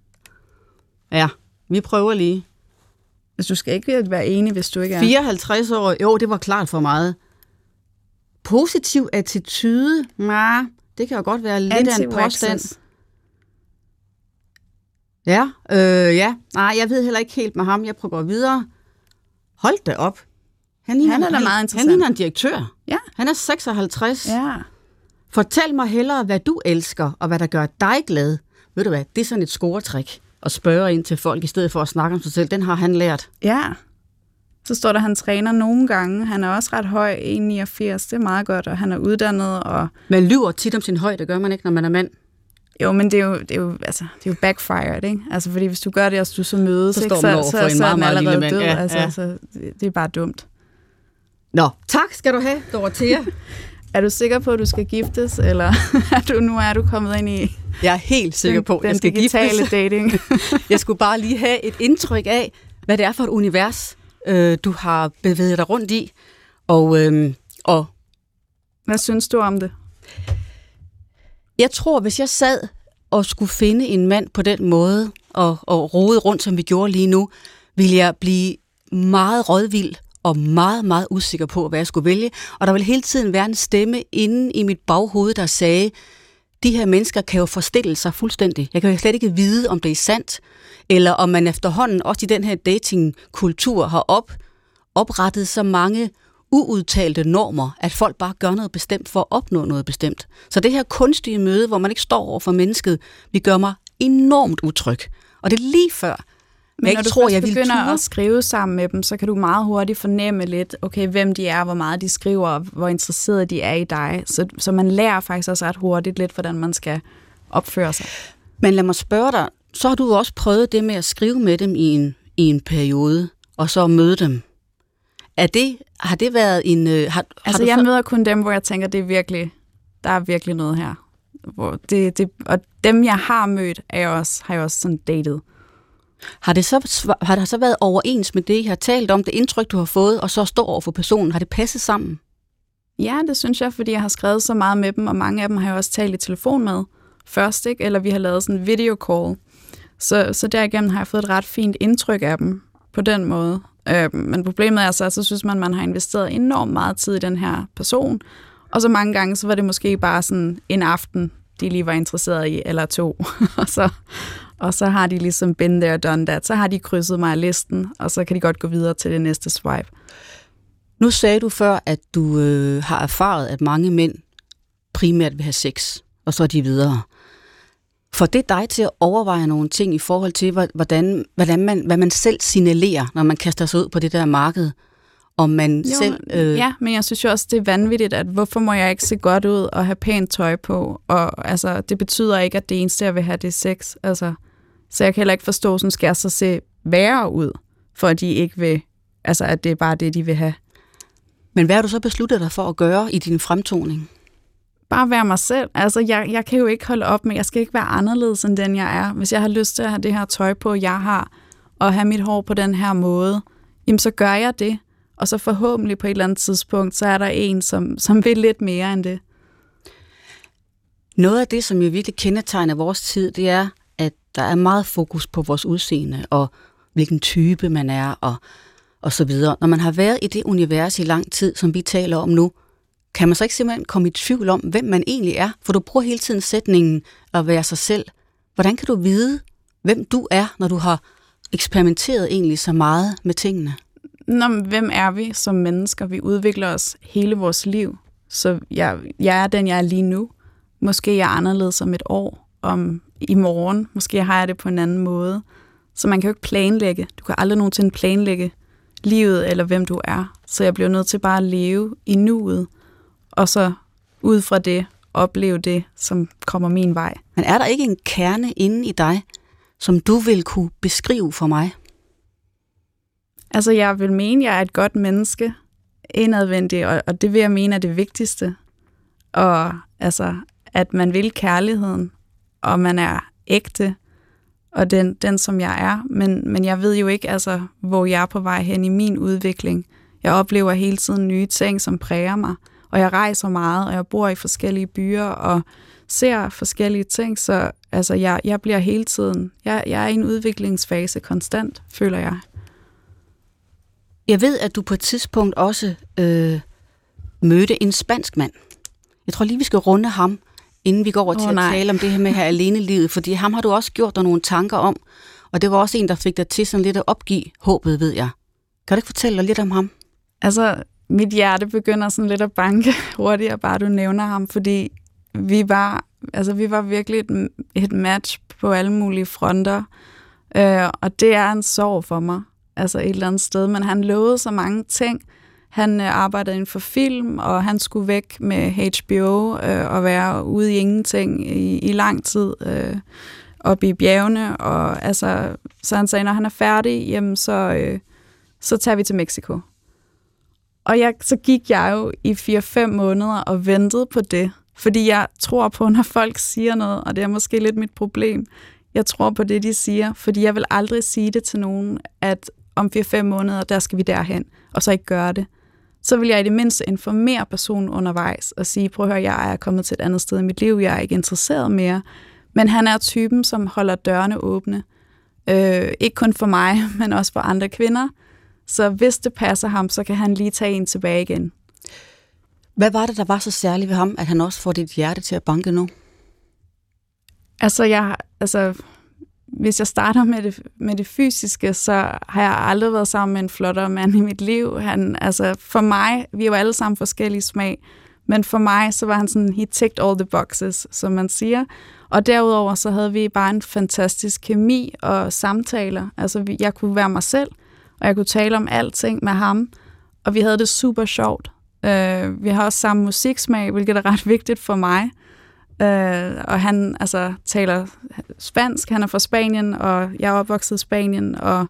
Ja, vi prøver lige. Altså, du skal ikke være enig, hvis du ikke er... 54 år, jo, det var klart for meget. Positiv attitude, nej, det kan jo godt være lidt af en påstand. Ja, øh, ja. Nej, jeg ved heller ikke helt med ham. Jeg prøver videre. Hold da op. ligner- Han er da meget Han interessant. ligner en direktør. Ja. Han er 56. Ja. Fortæl mig hellere, hvad du elsker, og hvad der gør dig glad. Ved du hvad, det er sådan et scoretrik at spørge ind til folk, i stedet for at snakke om sig selv. Den har han lært. Ja. Så står der, at han træner nogle gange. Han er også ret høj, 1,89. Det er meget godt, og han er uddannet. Og... Man lyver tit om sin højde, gør man ikke, når man er mand. Jo, men det er jo, det er jo, altså, det er jo backfired, ikke? Altså, fordi hvis du gør det, og du så mødes, Så ikke, så, for en så, så meget, er den allerede død. Ja, altså, ja. Så, det, er bare dumt. Nå, tak skal du have, Dorothea. <laughs> Er du sikker på, at du skal giftes, eller <laughs> er du, nu er du kommet ind i Jeg er helt sikker på, at jeg skal digitale giftes. dating? <laughs> Jeg skulle bare lige have et indtryk af, hvad det er for et univers, øh, du har bevæget dig rundt i. Og, øh, og Hvad synes du om det? jeg tror, hvis jeg sad og skulle finde en mand på den måde, og, og rode rundt, som vi gjorde lige nu, ville jeg blive meget rådvild og meget, meget usikker på, hvad jeg skulle vælge. Og der ville hele tiden være en stemme inde i mit baghoved, der sagde, de her mennesker kan jo forstille sig fuldstændig. Jeg kan jo slet ikke vide, om det er sandt, eller om man efterhånden også i den her datingkultur har op, oprettet så mange uudtalte normer, at folk bare gør noget bestemt for at opnå noget bestemt. Så det her kunstige møde, hvor man ikke står over for mennesket, vi gør mig enormt utryg. Og det er lige før, Men jeg når ikke du tror, jeg begynder ture. at skrive sammen med dem, så kan du meget hurtigt fornemme lidt, okay, hvem de er, hvor meget de skriver, og hvor interesserede de er i dig. Så, så man lærer faktisk også ret hurtigt lidt, hvordan man skal opføre sig. Men lad mig spørge dig, så har du også prøvet det med at skrive med dem i en, i en periode, og så møde dem. Er det, har det været en... øh, Har, Altså, har du jeg så, møder kun dem, hvor jeg tænker, det er virkelig, der er virkelig noget her. Hvor det, det, og dem, jeg har mødt, er jeg også, har jeg også sådan datet. har, det så, har det så været overens med det, I har talt om, det indtryk, du har fået, og så står over for personen? Har det passet sammen? Ja, det synes jeg, fordi jeg har skrevet så meget med dem, og mange af dem har jeg også talt i telefon med først, ikke? eller vi har lavet sådan en video call. Så, så derigennem har jeg fået et ret fint indtryk af dem på den måde. Øh, men problemet er så, at så synes man, man har investeret enormt meget tid i den her person, og så mange gange, så var det måske bare sådan en aften, de lige var interesseret i, eller to. <laughs> og, så, og så har de ligesom been there, done that. Så har de krydset mig af listen, og så kan de godt gå videre til det næste swipe. Nu sagde du før, at du øh, har erfaret, at mange mænd primært vil have sex, og så er de videre. For det dig til at overveje nogle ting i forhold til, hvor- hvordan, hvordan man, hvad man selv signalerer, når man kaster sig ud på det der marked. Om man Jo, selv... øh... Ja, men jeg synes jo også, det er vanvittigt, at hvorfor må jeg ikke se godt ud og have pænt tøj på? Og altså, det betyder ikke, at det eneste, jeg vil have, det er sex. Altså, så jeg kan heller ikke forstå, sådan skal jeg så se værre ud, for at de ikke vil, altså at det er bare det, de vil have. Men hvad har du så besluttet dig for at gøre i din fremtoning? Bare være mig selv. Altså, jeg, jeg kan jo ikke holde op med, jeg skal ikke være anderledes end den, jeg er. Hvis jeg har lyst til at have det her tøj på, jeg har, og have mit hår på den her måde, jamen så gør jeg det. Og så forhåbentlig på et eller andet tidspunkt, så er der en, som, som vil lidt mere end det. Noget af det, som jo virkelig kendetegner vores tid, det er, at der er meget fokus på vores udseende, og hvilken type man er, og, og så videre. Når man har været i det univers i lang tid, som vi taler om nu, kan man så ikke simpelthen komme i tvivl om, hvem man egentlig er? For du bruger hele tiden sætningen at være sig selv. Hvordan kan du vide, hvem du er, når du har eksperimenteret egentlig så meget med tingene? Nå, men hvem er vi som mennesker? Vi udvikler os hele vores liv. Så jeg, jeg er den, jeg er lige nu. Måske jeg er anderledes om et år, om i morgen. Måske har jeg det på en anden måde. Så man kan jo ikke planlægge. Du kan aldrig nogensinde planlægge livet eller hvem du er. Så jeg bliver nødt til bare at leve i nuet, og så ud fra det opleve det, som kommer min vej. Men er der ikke en kerne inde i dig, som du vil kunne beskrive for mig? Altså, jeg vil mene, at jeg er et godt menneske, indadvendig, og, og det vil jeg mene er det vigtigste. Og altså, at man vil kærligheden, og man er ægte, og den, den som jeg er. Men, men jeg ved jo ikke, altså, hvor jeg er på vej hen i min udvikling. Jeg oplever hele tiden nye ting, som præger mig, og jeg rejser meget, og jeg bor i forskellige byer, og ser forskellige ting, så altså, jeg, jeg bliver hele tiden, jeg, jeg er i en udviklingsfase konstant, føler jeg. Jeg ved, at du på et tidspunkt også øh, mødte en spansk mand. Jeg tror lige, vi skal runde ham, inden vi går over til Åh, at nej. tale om det her med her <laughs> alene livet, fordi ham har du også gjort dig nogle tanker om, og det var også en, der fik dig til sådan lidt at opgive håbet, ved jeg. Kan du ikke fortælle lidt om ham? Altså, mit hjerte begynder sådan lidt at banke <laughs> hurtigere, bare du nævner ham, fordi vi var, altså, vi var virkelig et, et match på alle mulige fronter, øh, og det er en sorg for mig, altså et eller andet sted, men han lovede så mange ting. Han øh, arbejdede inden for film, og han skulle væk med HBO øh, og være ude i ingenting i, i lang tid øh, oppe i bjergene, og altså, så han sagde, når han er færdig, jamen så, øh, så tager vi til Mexico. Og jeg, så gik jeg jo i 4-5 måneder og ventede på det, fordi jeg tror på, når folk siger noget, og det er måske lidt mit problem, jeg tror på det, de siger, fordi jeg vil aldrig sige det til nogen, at om 4-5 måneder, der skal vi derhen, og så ikke gøre det. Så vil jeg i det mindste informere personen undervejs og sige, prøv at høre, jeg er kommet til et andet sted i mit liv, jeg er ikke interesseret mere. Men han er typen, som holder dørene åbne. Øh, ikke kun for mig, <laughs> men også for andre kvinder. Så hvis det passer ham, så kan han lige tage en tilbage igen. Hvad var det, der var så særligt ved ham, at han også får dit hjerte til at banke nu? Altså, jeg, altså, hvis jeg starter med det, med det fysiske, så har jeg aldrig været sammen med en flottere mand i mit liv. Han, altså, for mig, vi er jo alle sammen forskellige smag, men for mig, så var han sådan, he ticked all the boxes, som man siger. Og derudover, så havde vi bare en fantastisk kemi og samtaler. Altså, jeg kunne være mig selv, og jeg kunne tale om alting med ham, og vi havde det super sjovt. Uh, vi har også samme musiksmag, hvilket er ret vigtigt for mig. Uh, og han altså, taler spansk, han er fra Spanien, og jeg er opvokset i Spanien, og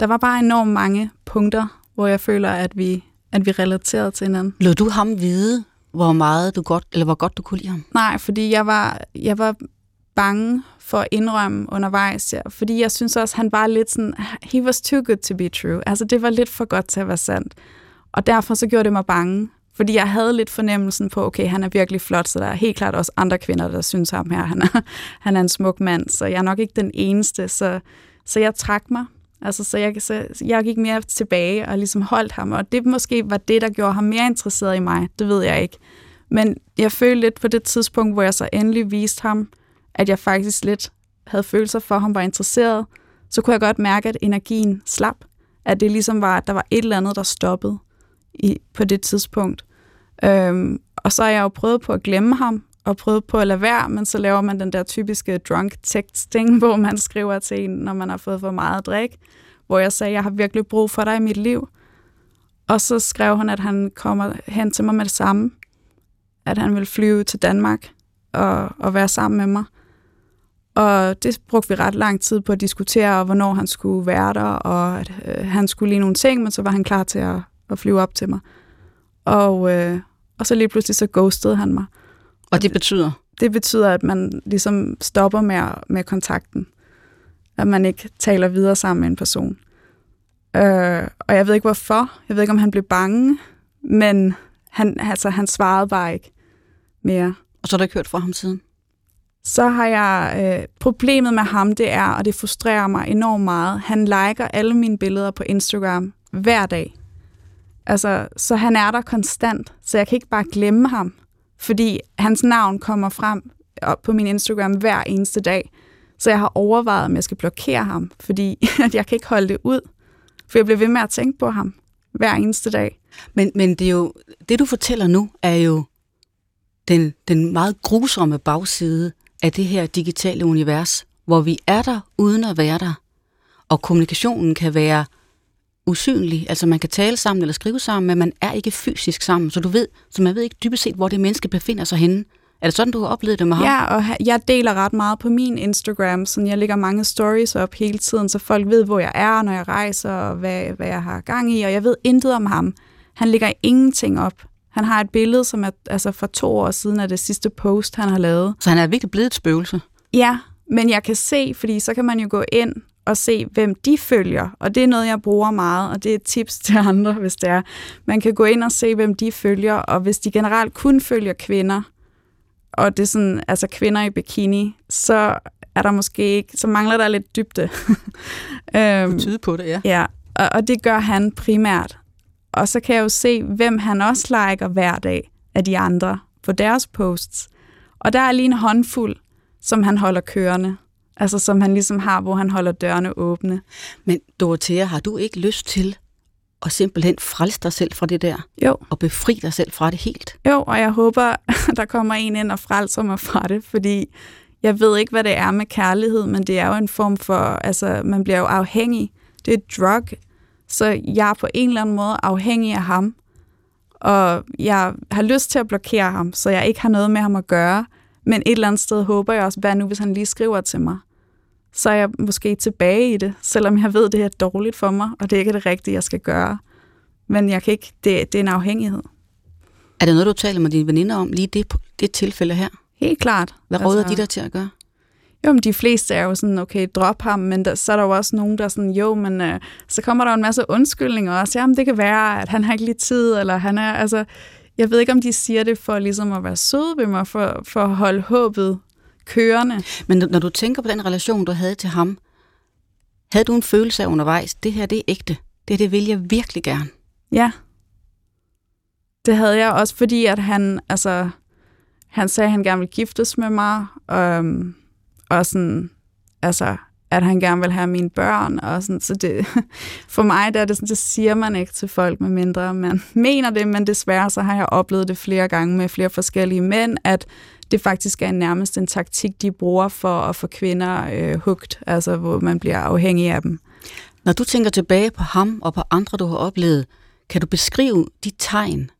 der var bare enormt mange punkter, hvor jeg føler, at vi, at vi relaterede til hinanden. Lod du ham vide, hvor meget du godt, eller hvor godt du kunne lide ham? Nej, fordi jeg var, jeg var bange for at indrømme undervejs, ja, fordi jeg synes også, han var lidt sådan, he was too good to be true. Altså, det var lidt for godt til at være sandt. Og derfor så gjorde det mig bange, fordi jeg havde lidt fornemmelsen på, okay, han er virkelig flot, så der er helt klart også andre kvinder, der synes ham her, han er, <laughs> han er en smuk mand, så jeg er nok ikke den eneste, så, så jeg trak mig. Altså, så jeg, så jeg gik mere tilbage og ligesom holdt ham, og det måske var det, der gjorde ham mere interesseret i mig, det ved jeg ikke. Men jeg følte lidt på det tidspunkt, hvor jeg så endelig viste ham, at jeg faktisk lidt havde følelser for ham, var interesseret, så kunne jeg godt mærke, at energien slap. At det ligesom var, at der var et eller andet, der stoppede i, på det tidspunkt. Øhm, og så har jeg jo prøvet på at glemme ham, og prøvet på at lade være, men så laver man den der typiske drunk texting, <laughs> hvor man skriver til en, når man har fået for meget drik, hvor jeg sagde, jeg har virkelig brug for dig i mit liv. Og så skrev han, at han kommer hen til mig med det samme, at han vil flyve til Danmark og, og være sammen med mig. Og det brugte vi ret lang tid på at diskutere, hvornår han skulle være der, og at øh, han skulle lige nogle ting, men så var han klar til at, at flyve op til mig. Og, øh, og så lige pludselig så ghostede han mig. Og det betyder? Det betyder, at man ligesom stopper med, med kontakten. At man ikke taler videre sammen med en person. Øh, og jeg ved ikke hvorfor. Jeg ved ikke, om han blev bange, men han, altså, han svarede bare ikke mere. Og så har du ikke hørt fra ham siden? Så har jeg... Øh, problemet med ham, det er, og det frustrerer mig enormt meget, han liker alle mine billeder på Instagram hver dag. Altså, så han er der konstant, så jeg kan ikke bare glemme ham, fordi hans navn kommer frem op på min Instagram hver eneste dag. Så jeg har overvejet, om jeg skal blokere ham, fordi <laughs> at jeg kan ikke holde det ud. For jeg bliver ved med at tænke på ham hver eneste dag. Men, men det er jo, det du fortæller nu, er jo den, den meget grusomme bagside af det her digitale univers, hvor vi er der uden at være der. Og kommunikationen kan være usynlig. Altså man kan tale sammen eller skrive sammen, men man er ikke fysisk sammen. Så du ved, så man ved ikke dybest set, hvor det menneske befinder sig henne. Er det sådan, du har oplevet det med ham? Ja, og jeg deler ret meget på min Instagram, så jeg lægger mange stories op hele tiden, så folk ved, hvor jeg er, når jeg rejser, og hvad, hvad jeg har gang i, og jeg ved intet om ham. Han lægger ingenting op. Han har et billede, som er altså fra to år siden af det sidste post, han har lavet. Så han er virkelig blevet et spøgelse? Ja, men jeg kan se, fordi så kan man jo gå ind og se, hvem de følger. Og det er noget, jeg bruger meget, og det er et tips <laughs> til andre, hvis det er. Man kan gå ind og se, hvem de følger, og hvis de generelt kun følger kvinder, og det er sådan, altså kvinder i bikini, så er der måske ikke, så mangler der lidt dybde. <laughs> øhm, tyde på det, ja. Ja, og, og det gør han primært. Og så kan jeg jo se, hvem han også liker hver dag af de andre på deres posts. Og der er lige en håndfuld, som han holder kørende. Altså som han ligesom har, hvor han holder dørene åbne. Men Dorothea, har du ikke lyst til at simpelthen frelse dig selv fra det der? Jo. Og befri dig selv fra det helt? Jo, og jeg håber, <laughs> der kommer en ind og frelser mig fra det, fordi jeg ved ikke, hvad det er med kærlighed, men det er jo en form for, altså man bliver jo afhængig. Det er et drug. Så jeg er på en eller anden måde afhængig af ham. Og jeg har lyst til at blokere ham, så jeg ikke har noget med ham at gøre. Men et eller andet sted håber jeg også, hvad nu, hvis han lige skriver til mig? Så er jeg måske tilbage i det, selvom jeg ved, det er dårligt for mig, og det er ikke det rigtige, jeg skal gøre. Men jeg kan ikke, det, det er en afhængighed. Er det noget, du taler med dine veninder om, lige det, det tilfælde her? Helt klart. Hvad råder altså, de der til at gøre? Jo, men de fleste er jo sådan, okay, drop ham, men der, så er der jo også nogen, der er sådan, jo, men øh, så kommer der jo en masse undskyldninger også. Jamen, det kan være, at han har ikke lige tid, eller han er, altså, jeg ved ikke, om de siger det for ligesom at være søde ved mig, for, for at holde håbet kørende. Men når du tænker på den relation, du havde til ham, havde du en følelse af undervejs, det her, det er ægte. Det, det vil jeg virkelig gerne. Ja. Det havde jeg også, fordi at han, altså, han sagde, at han gerne ville giftes med mig, og, og sådan, altså, at han gerne vil have mine børn, og sådan, så det, <laughs> for mig der er det sådan, det siger man ikke til folk, med mindre man <laughs> mener det, men desværre så har jeg oplevet det flere gange med flere forskellige mænd, at det faktisk er nærmest en taktik, de bruger for at få kvinder øh, hugt, altså hvor man bliver afhængig af dem. Når du tænker tilbage på ham og på andre, du har oplevet, kan du beskrive de tegn,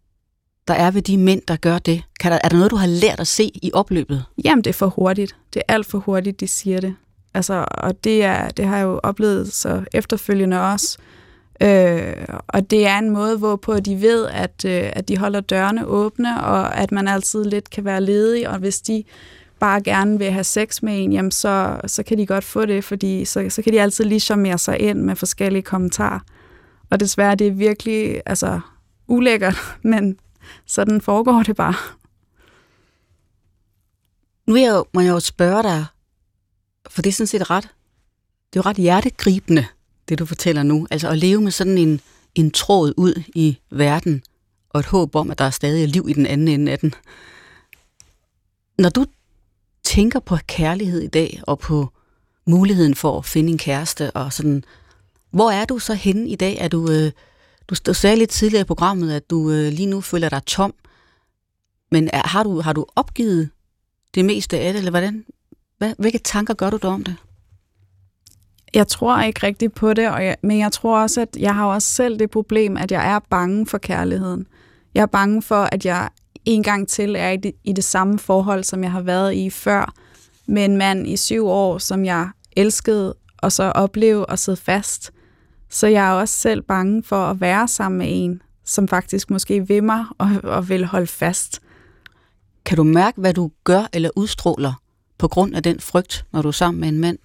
der er ved de mænd, der gør det? Kan der, er der noget, du har lært at se i opløbet? Jamen, det er for hurtigt. Det er alt for hurtigt, de siger det. Altså, og det, er, det har jeg jo oplevet så efterfølgende også. Øh, og det er en måde, hvorpå de ved, at, øh, at de holder dørene åbne, og at man altid lidt kan være ledig, og hvis de bare gerne vil have sex med en, jamen så, så kan de godt få det, fordi så, så kan de altid lige charmere sig ind med forskellige kommentarer. Og desværre, det er virkelig altså, ulækkert, <laughs> men sådan foregår det bare. Nu er jeg jo, må jeg jo spørge dig, for det er sådan set ret, det er jo ret hjertegribende, det du fortæller nu. Altså at leve med sådan en, en tråd ud i verden, og et håb om, at der er stadig liv i den anden ende af den. Når du tænker på kærlighed i dag, og på muligheden for at finde en kæreste, og sådan, hvor er du så henne i dag? Er du, øh, du sagde lidt tidligere i programmet, at du øh, lige nu føler dig tom, men er, har, du, har du opgivet det meste af det, eller hvordan? Hvad, hvilke tanker gør du dig om det? Jeg tror ikke rigtigt på det, og jeg, men jeg tror også, at jeg har også selv det problem, at jeg er bange for kærligheden. Jeg er bange for, at jeg en gang til er i det, i det samme forhold, som jeg har været i før, med en mand i syv år, som jeg elskede, og så opleve at sidde fast. Så jeg er også selv bange for at være sammen med en, som faktisk måske vil mig og, og vil holde fast. Kan du mærke, hvad du gør eller udstråler på grund af den frygt, når du er sammen med en mand?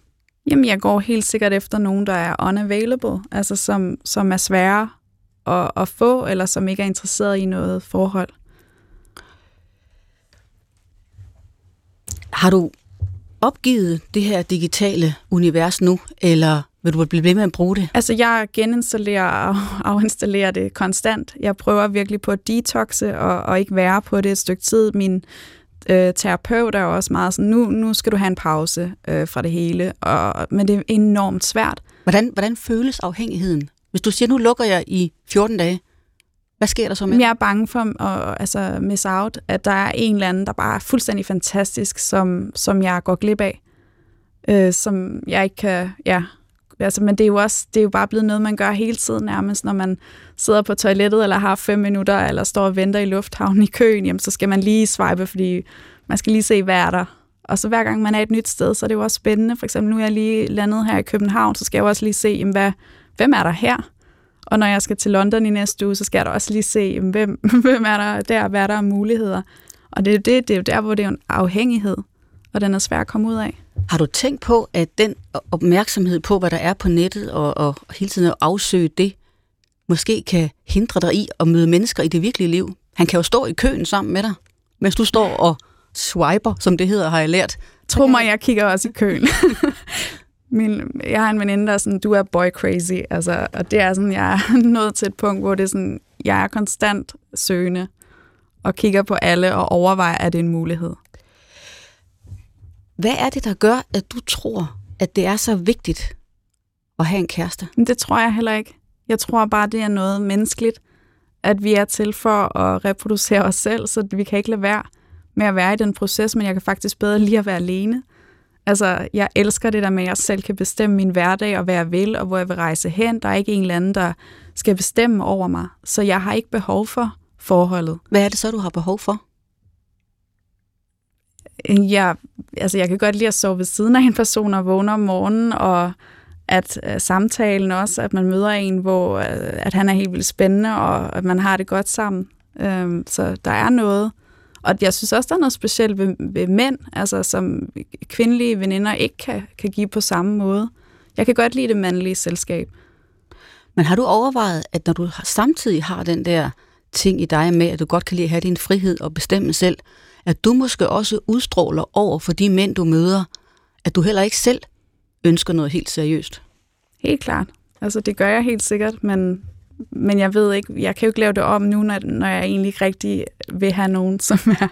Jamen, jeg går helt sikkert efter nogen, der er unavailable, altså som, som er svære at, at få, eller som ikke er interesseret i noget forhold. Har du opgivet det her digitale univers nu, eller vil du blive ved med at bruge det? Altså, jeg geninstallerer og <laughs> afinstallerer det konstant. Jeg prøver virkelig på at detoxe og, og ikke være på det et stykke tid. Min øh, terapeut er også meget sådan, nu, nu skal du have en pause øh, fra det hele, og, men det er enormt svært. Hvordan, hvordan føles afhængigheden? Hvis du siger, nu lukker jeg i 14 dage, hvad sker der så med Jeg er bange for at altså, miss out, at der er en eller anden, der bare er fuldstændig fantastisk, som, som jeg går glip af. Øh, som jeg ikke kan, ja, altså, men det er jo også, det er jo bare blevet noget, man gør hele tiden nærmest, når man sidder på toilettet, eller har fem minutter, eller står og venter i lufthavnen i køen, jamen, så skal man lige swipe, fordi man skal lige se, hvad er der. Og så hver gang man er et nyt sted, så er det jo også spændende. For eksempel nu er jeg lige landet her i København, så skal jeg også lige se, jamen, hvad, hvem er der her? Og når jeg skal til London i næste uge, så skal jeg da også lige se, hvem, <laughs> hvem er der der, hvad er der af muligheder. Og det er, det, det er jo der, hvor det er en afhængighed, og den er svær at komme ud af. Har du tænkt på, at den opmærksomhed på, hvad der er på nettet, og, og hele tiden at afsøge det, måske kan hindre dig i at møde mennesker i det virkelige liv? Han kan jo stå i køen sammen med dig, mens du står og swiper, som det hedder, har jeg lært. Tro mig, jeg kigger også i køen. <laughs> Min, jeg har en veninde, der er sådan, du er boy crazy, altså, og det er sådan, jeg er <laughs> nået til et punkt, hvor det er sådan, jeg er konstant søgende, og kigger på alle og overvejer, at det er en mulighed. Hvad er det, der gør, at du tror, at det er så vigtigt at have en kæreste? Det tror jeg heller ikke. Jeg tror bare, det er noget menneskeligt, at vi er til for at reproducere os selv, så vi kan ikke lade være med at være i den proces, men jeg kan faktisk bedre lige at være alene. Altså, jeg elsker det der med, at jeg selv kan bestemme min hverdag og hvad jeg vil, og hvor jeg vil rejse hen. Der er ikke en eller anden, der skal bestemme over mig. Så jeg har ikke behov for forholdet. Hvad er det så, du har behov for? Jeg, altså, jeg kan godt lide at sove ved siden af en person og vågne om morgenen, og at øh, samtalen også, at man møder en, hvor øh, at han er helt vildt spændende, og at man har det godt sammen. Øh, så der er noget. Og jeg synes også, der er noget specielt ved, ved mænd, altså som kvindelige veninder ikke kan, kan give på samme måde. Jeg kan godt lide det mandlige selskab. Men har du overvejet, at når du samtidig har den der ting i dig med, at du godt kan lide at have din frihed og bestemme selv, at du måske også udstråler over for de mænd, du møder, at du heller ikke selv ønsker noget helt seriøst? Helt klart. Altså, det gør jeg helt sikkert, men, men jeg ved ikke, jeg kan jo ikke lave det om nu, når, når jeg egentlig ikke rigtig vil have nogen, <laughs> som er,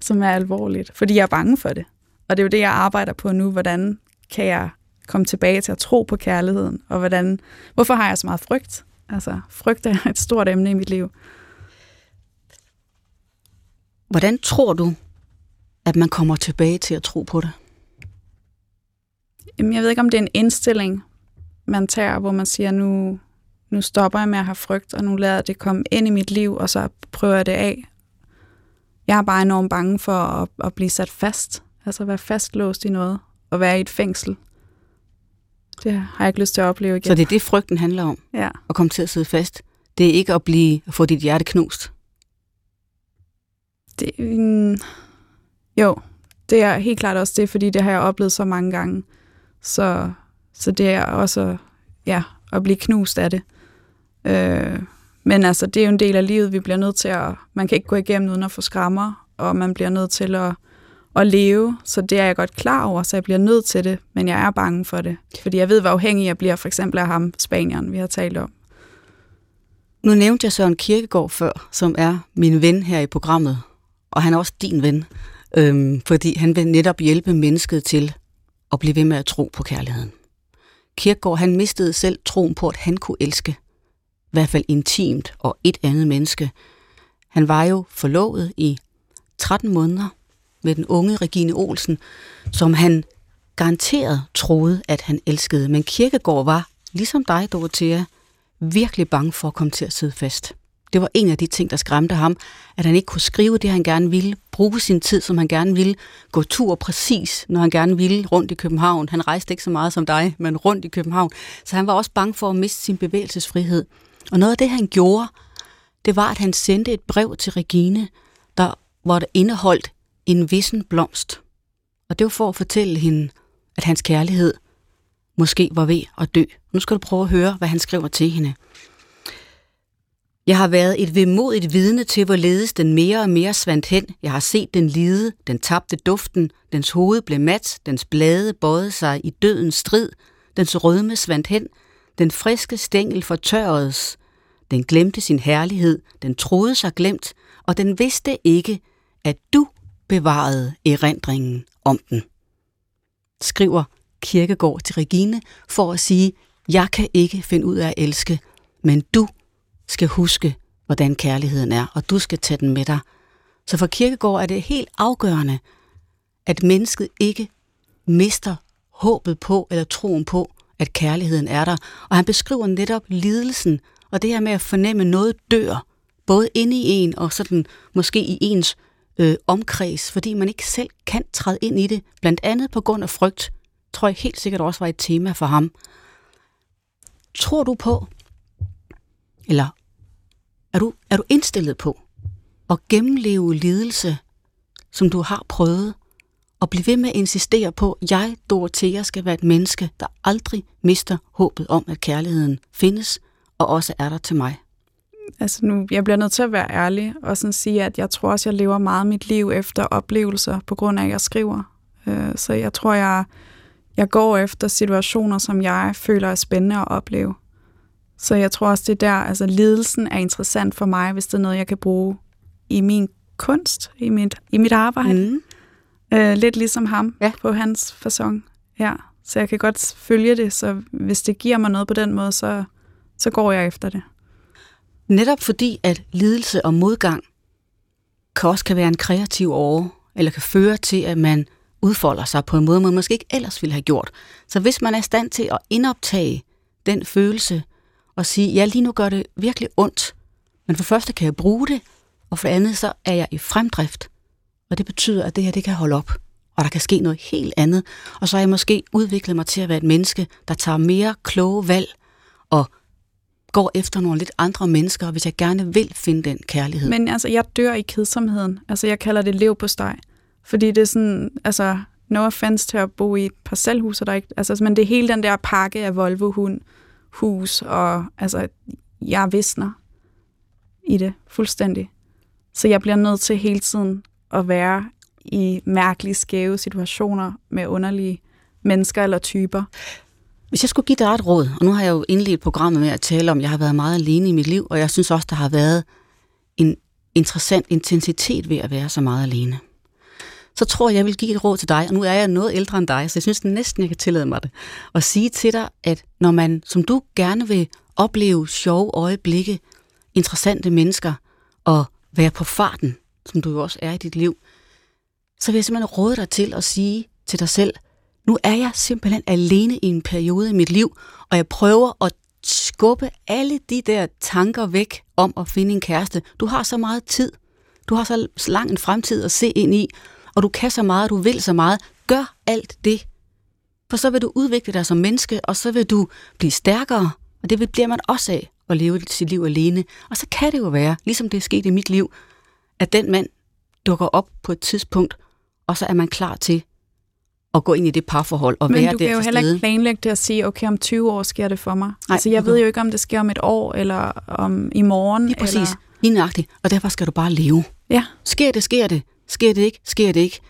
som er alvorligt, fordi jeg er bange for det. Og det er jo det, jeg arbejder på nu. Hvordan kan jeg komme tilbage til at tro på kærligheden? Og hvordan, hvorfor har jeg så meget frygt? Altså, frygt er et stort emne i mit liv. Hvordan tror du, at man kommer tilbage til at tro på det? Jamen, jeg ved ikke, om det er en indstilling, man tager, hvor man siger, nu, nu stopper jeg med at have frygt, og nu lader jeg det komme ind i mit liv, og så prøver jeg det af. Jeg er bare enormt bange for at, at blive sat fast, altså at være fastlåst i noget, og være i et fængsel. Det har jeg ikke lyst til at opleve igen. Så det er det, frygten handler om? Ja. At komme til at sidde fast? Det er ikke at blive, at få dit hjerte knust? Det, mm, jo, det er helt klart også det, fordi det har jeg oplevet så mange gange. Så, så det er også ja, at blive knust af det. Øh, men altså, det er jo en del af livet, vi bliver nødt til at... Man kan ikke gå igennem uden at få skrammer, og man bliver nødt til at, at leve. Så det er jeg godt klar over, så jeg bliver nødt til det, men jeg er bange for det. Fordi jeg ved, hvor afhængig jeg bliver, for eksempel af ham, Spanieren, vi har talt om. Nu nævnte jeg Søren Kirkegaard før, som er min ven her i programmet, og han er også din ven, øhm, fordi han vil netop hjælpe mennesket til at blive ved med at tro på kærligheden. Kirkegaard han mistede selv troen på, at han kunne elske, i hvert fald intimt og et andet menneske. Han var jo forlovet i 13 måneder med den unge Regine Olsen, som han garanteret troede, at han elskede. Men Kirkegaard var, ligesom dig, Dorothea, virkelig bange for at komme til at sidde fast. Det var en af de ting, der skræmte ham, at han ikke kunne skrive det, han gerne ville, bruge sin tid, som han gerne ville, gå tur præcis, når han gerne ville, rundt i København. Han rejste ikke så meget som dig, men rundt i København. Så han var også bange for at miste sin bevægelsesfrihed. Og noget af det, han gjorde, det var, at han sendte et brev til Regine, der, hvor der indeholdt en vissen blomst. Og det var for at fortælle hende, at hans kærlighed måske var ved at dø. Nu skal du prøve at høre, hvad han skriver til hende. Jeg har været et vemodigt vidne til, hvorledes den mere og mere svandt hen. Jeg har set den lide, den tabte duften, dens hoved blev mat, dens blade bøjede sig i dødens strid, dens rødme svandt hen, den friske stængel fortørredes. Den glemte sin herlighed, den troede sig glemt, og den vidste ikke, at du bevarede erindringen om den. Skriver Kirkegård til Regine for at sige, jeg kan ikke finde ud af at elske, men du skal huske, hvordan kærligheden er, og du skal tage den med dig. Så for Kirkegård er det helt afgørende, at mennesket ikke mister håbet på eller troen på, at kærligheden er der. Og han beskriver netop lidelsen, og det her med at fornemme noget dør, både inde i en og sådan måske i ens øh, omkreds, fordi man ikke selv kan træde ind i det, blandt andet på grund af frygt, tror jeg helt sikkert også var et tema for ham. Tror du på, eller er du, er du indstillet på at gennemleve lidelse, som du har prøvet, og blive ved med at insistere på, at jeg, Dorothea, skal være et menneske, der aldrig mister håbet om, at kærligheden findes, og også er der til mig? Altså nu, jeg bliver nødt til at være ærlig og sådan sige, at jeg tror også, jeg lever meget mit liv efter oplevelser, på grund af, at jeg skriver. Øh, så jeg tror, jeg, jeg går efter situationer, som jeg føler er spændende at opleve. Så jeg tror også, det er der, altså lidelsen er interessant for mig, hvis det er noget, jeg kan bruge i min kunst, i mit, i mit arbejde. Mm. Øh, lidt ligesom ham ja. på hans fasong. Ja, så jeg kan godt følge det, så hvis det giver mig noget på den måde, så, så går jeg efter det. Netop fordi, at lidelse og modgang kan også kan være en kreativ over, eller kan føre til, at man udfolder sig på en måde, man måske ikke ellers ville have gjort. Så hvis man er i stand til at indoptage den følelse, og sige, ja, lige nu gør det virkelig ondt, men for første kan jeg bruge det, og for andet så er jeg i fremdrift. Og det betyder, at det her det kan holde op, og der kan ske noget helt andet. Og så har jeg måske udviklet mig til at være et menneske, der tager mere kloge valg og går efter nogle lidt andre mennesker, hvis jeg gerne vil finde den kærlighed. Men altså, jeg dør i kedsomheden. Altså, jeg kalder det lev på steg. Fordi det er sådan, altså, no offense til at bo i et parcelhus, der ikke, altså, men det er hele den der pakke af Volvo-hund, hus, og altså, jeg visner i det fuldstændig. Så jeg bliver nødt til hele tiden at være i mærkelige, skæve situationer med underlige mennesker eller typer. Hvis jeg skulle give dig et råd, og nu har jeg jo indledt programmet med at tale om, at jeg har været meget alene i mit liv, og jeg synes også, der har været en interessant intensitet ved at være så meget alene. Så tror jeg, jeg vil give et råd til dig, og nu er jeg noget ældre end dig, så jeg synes næsten, jeg kan tillade mig det, og sige til dig, at når man, som du gerne vil opleve sjove øjeblikke, interessante mennesker, og være på farten, som du jo også er i dit liv, så vil jeg simpelthen råde dig til at sige til dig selv, nu er jeg simpelthen alene i en periode i mit liv, og jeg prøver at skubbe alle de der tanker væk om at finde en kæreste. Du har så meget tid. Du har så lang en fremtid at se ind i, og du kan så meget, du vil så meget. Gør alt det. For så vil du udvikle dig som menneske, og så vil du blive stærkere, og det bliver man også af at leve sit liv alene. Og så kan det jo være, ligesom det er sket i mit liv, at den mand dukker op på et tidspunkt, og så er man klar til at gå ind i det parforhold og Men være der Men du kan jo heller ikke planlægge det at sige, okay, om 20 år sker det for mig. Nej, altså, jeg ved jo ikke, om det sker om et år, eller om i morgen. Lige præcis. Eller... Lige nøjagtigt. Og derfor skal du bare leve. Ja. Sker det, sker det. Sker det ikke, sker det ikke.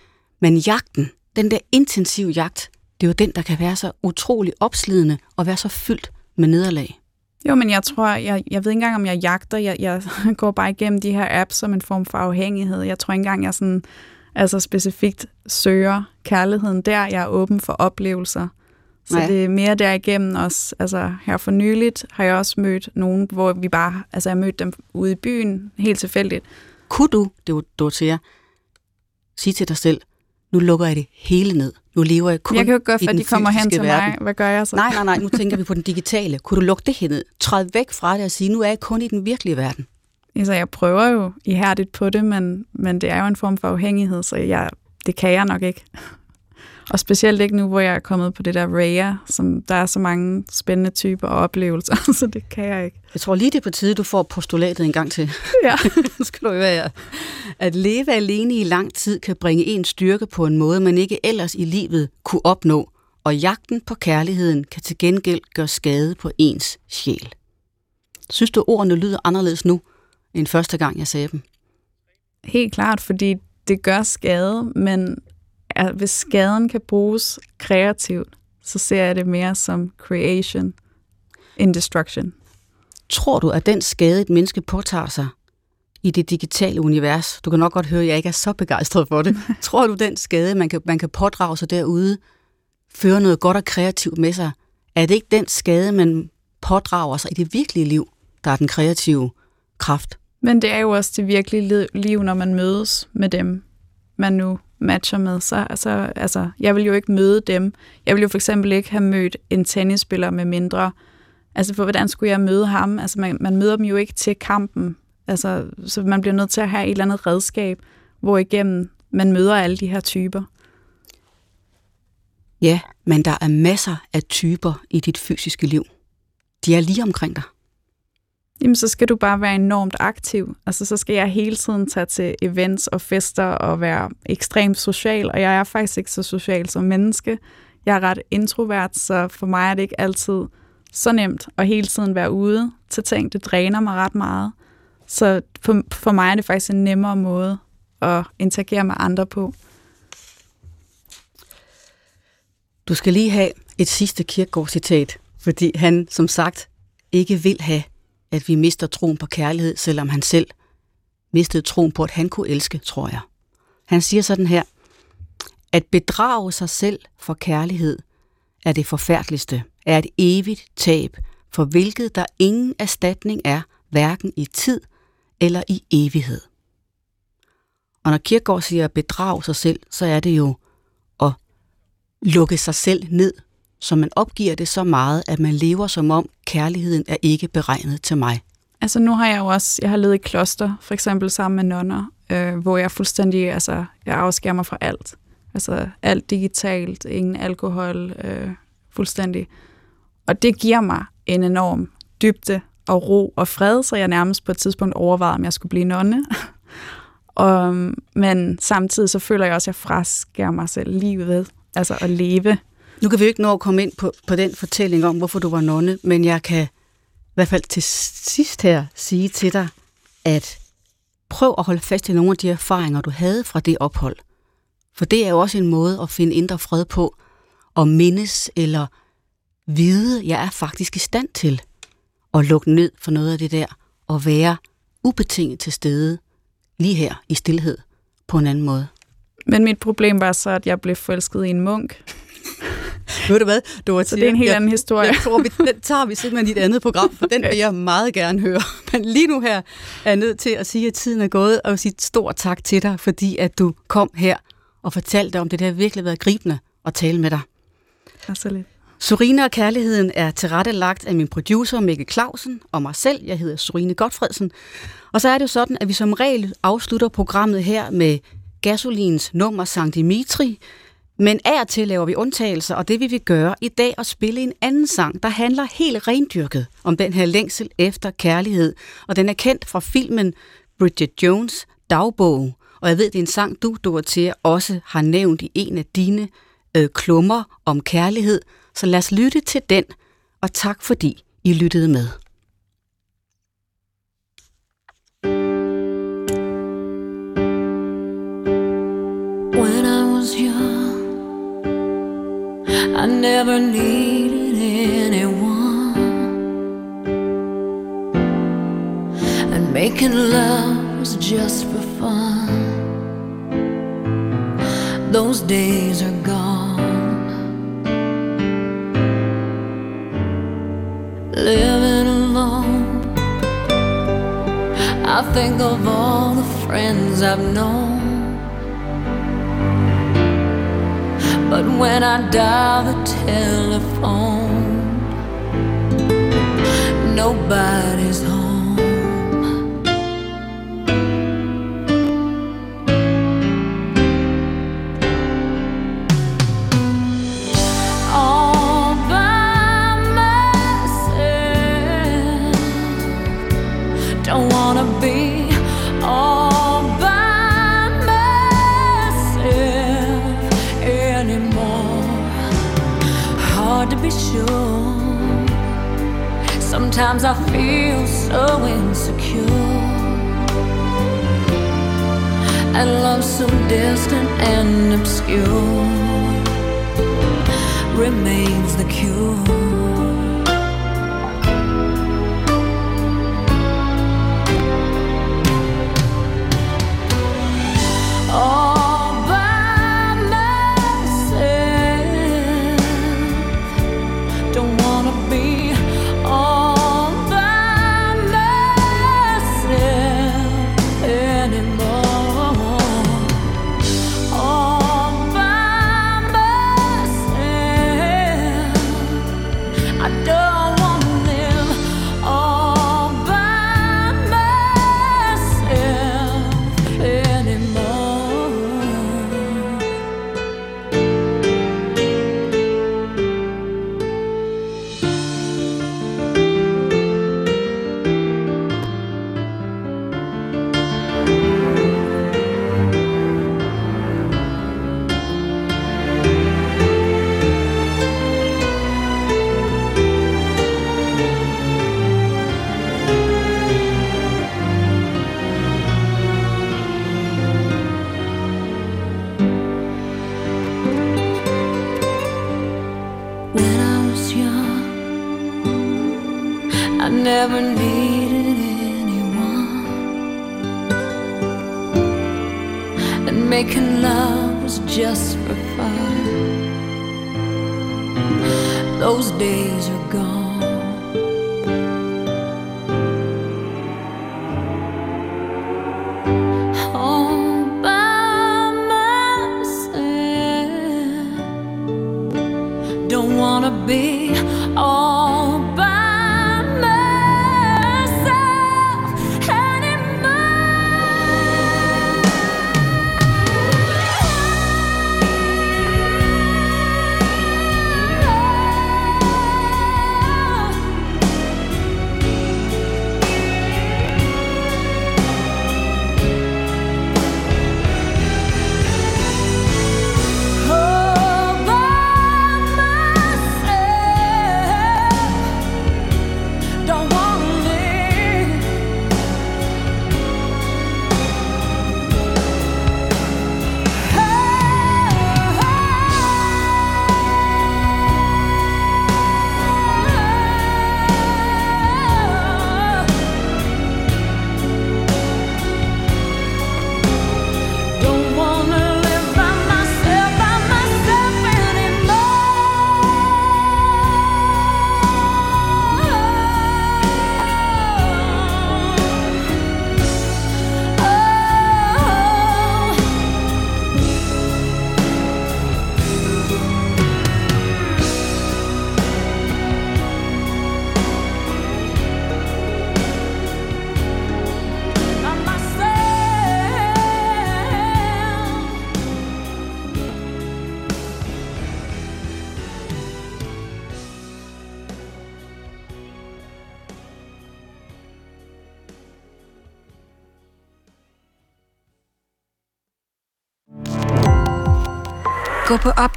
Men jagten, den der intensive jagt, det er jo den, der kan være så utrolig opslidende og være så fyldt med nederlag. Jo, men jeg tror, jeg, jeg ved ikke engang, om jeg jagter. Jeg, jeg <laughs> går bare igennem de her apps som en form for afhængighed. Jeg tror ikke engang, jeg sådan altså specifikt søger kærligheden der. Jeg er åben for oplevelser. Så Nej. det er mere derigennem også. Altså her for nyligt har jeg også mødt nogen, hvor vi bare, altså jeg mødte dem ude i byen, helt tilfældigt. Kunne du, det var til sige til dig selv, nu lukker jeg det hele ned. Nu lever jeg kun Jeg kan jo gøre, at de kommer hen til verden. mig. Hvad gør jeg så? Nej, nej, nej, nu tænker vi på den digitale. Kunne du lukke det her ned? Træd væk fra det og sige, nu er jeg kun i den virkelige verden. Altså, jeg prøver jo ihærdigt på det, men, men det er jo en form for afhængighed, så jeg, det kan jeg nok ikke. Og specielt ikke nu, hvor jeg er kommet på det der Raya, som der er så mange spændende typer og oplevelser, <laughs> så det kan jeg ikke. Jeg tror lige det er på tide, du får postulatet en gang til. <laughs> Ja. <laughs> skal du være. At leve alene i lang tid kan bringe en styrke på en måde, man ikke ellers i livet kunne opnå, og jagten på kærligheden kan til gengæld gøre skade på ens sjæl. Synes du, ordene lyder anderledes nu, end første gang, jeg sagde dem? Helt klart, fordi det gør skade, men at hvis skaden kan bruges kreativt, så ser jeg det mere som creation in destruction. Tror du, at den skade, et menneske påtager sig i det digitale univers, du kan nok godt høre, at jeg ikke er så begejstret for det, <laughs> tror du, den skade, man kan, man kan pådrage sig derude, fører noget godt og kreativt med sig? Er det ikke den skade, man pådrager sig i det virkelige liv, der er den kreative kraft? Men det er jo også det virkelige liv, når man mødes med dem, man nu matcher med. Så altså, altså, jeg vil jo ikke møde dem. Jeg vil jo for eksempel ikke have mødt en tennisspiller med mindre. Altså, for hvordan skulle jeg møde ham? Altså, man, man møder dem jo ikke til kampen. Altså, så man bliver nødt til at have et eller andet redskab, hvor igennem man møder alle de her typer. Ja, men der er masser af typer i dit fysiske liv. De er lige omkring dig jamen så skal du bare være enormt aktiv. Altså så skal jeg hele tiden tage til events og fester og være ekstremt social, og jeg er faktisk ikke så social som menneske. Jeg er ret introvert, så for mig er det ikke altid så nemt at hele tiden være ude til ting. Det dræner mig ret meget. Så for, for mig er det faktisk en nemmere måde at interagere med andre på. Du skal lige have et sidste Kierkegaard-citat, fordi han som sagt ikke vil have at vi mister troen på kærlighed, selvom han selv mistede troen på, at han kunne elske, tror jeg. Han siger sådan her, At bedrage sig selv for kærlighed er det forfærdeligste, er et evigt tab, for hvilket der ingen erstatning er, hverken i tid eller i evighed. Og når Kirkegaard siger at bedrage sig selv, så er det jo at lukke sig selv ned, så man opgiver det så meget, at man lever som om kærligheden er ikke beregnet til mig. Altså nu har jeg jo også, jeg har levet i kloster, for eksempel sammen med nonner, øh, hvor jeg fuldstændig, altså jeg afskærer mig fra alt. Altså alt digitalt, ingen alkohol, øh, fuldstændig. Og det giver mig en enorm dybde og ro og fred, så jeg nærmest på et tidspunkt overvejede, om jeg skulle blive nonne. <laughs> og, men samtidig så føler jeg også, at jeg fraskærer mig selv livet, altså at leve. Nu kan vi jo ikke nå at komme ind på, på den fortælling om, hvorfor du var nonne, men jeg kan i hvert fald til sidst her sige til dig, at prøv at holde fast i nogle af de erfaringer, du havde fra det ophold. For det er jo også en måde at finde indre fred på, og mindes eller vide, jeg er faktisk i stand til at lukke ned for noget af det der, og være ubetinget til stede lige her i stillhed på en anden måde. Men mit problem var så, at jeg blev forelsket i en munk. <laughs> Ved du hvad? Var så det er en helt anden historie. Jeg tror, vi, den tager vi simpelthen i et andet program, for den <laughs> vil jeg meget gerne høre. <laughs> Men lige nu her er jeg nødt til at sige, at tiden er gået, og sige stort tak til dig, fordi at du kom her og fortalte om det. Det har virkelig været gribende at tale med dig. Absolut. Surine og Kærligheden er tilrettelagt af min producer Mikkel Clausen og mig selv. Jeg hedder Surine Godfredsen. Og så er det jo sådan, at vi som regel afslutter programmet her med Gasolins nummer Sankt Dimitri. Men af og til laver vi undtagelser, og det vil vi gøre i dag at spille en anden sang, der handler helt rendyrket om den her længsel efter kærlighed. Og den er kendt fra filmen Bridget Jones dagbog. Og jeg ved, det er en sang, du, Dorothea, også har nævnt i en af dine øh, klummer om kærlighed. Så lad os lytte til den, og tak fordi I lyttede med. I never needed anyone. And making love was just for fun. Those days are gone. living alone. I think of all the friends I've known. But when I dial the telephone, nobody's home. Sometimes I feel so insecure. And love so distant and obscure remains the cure.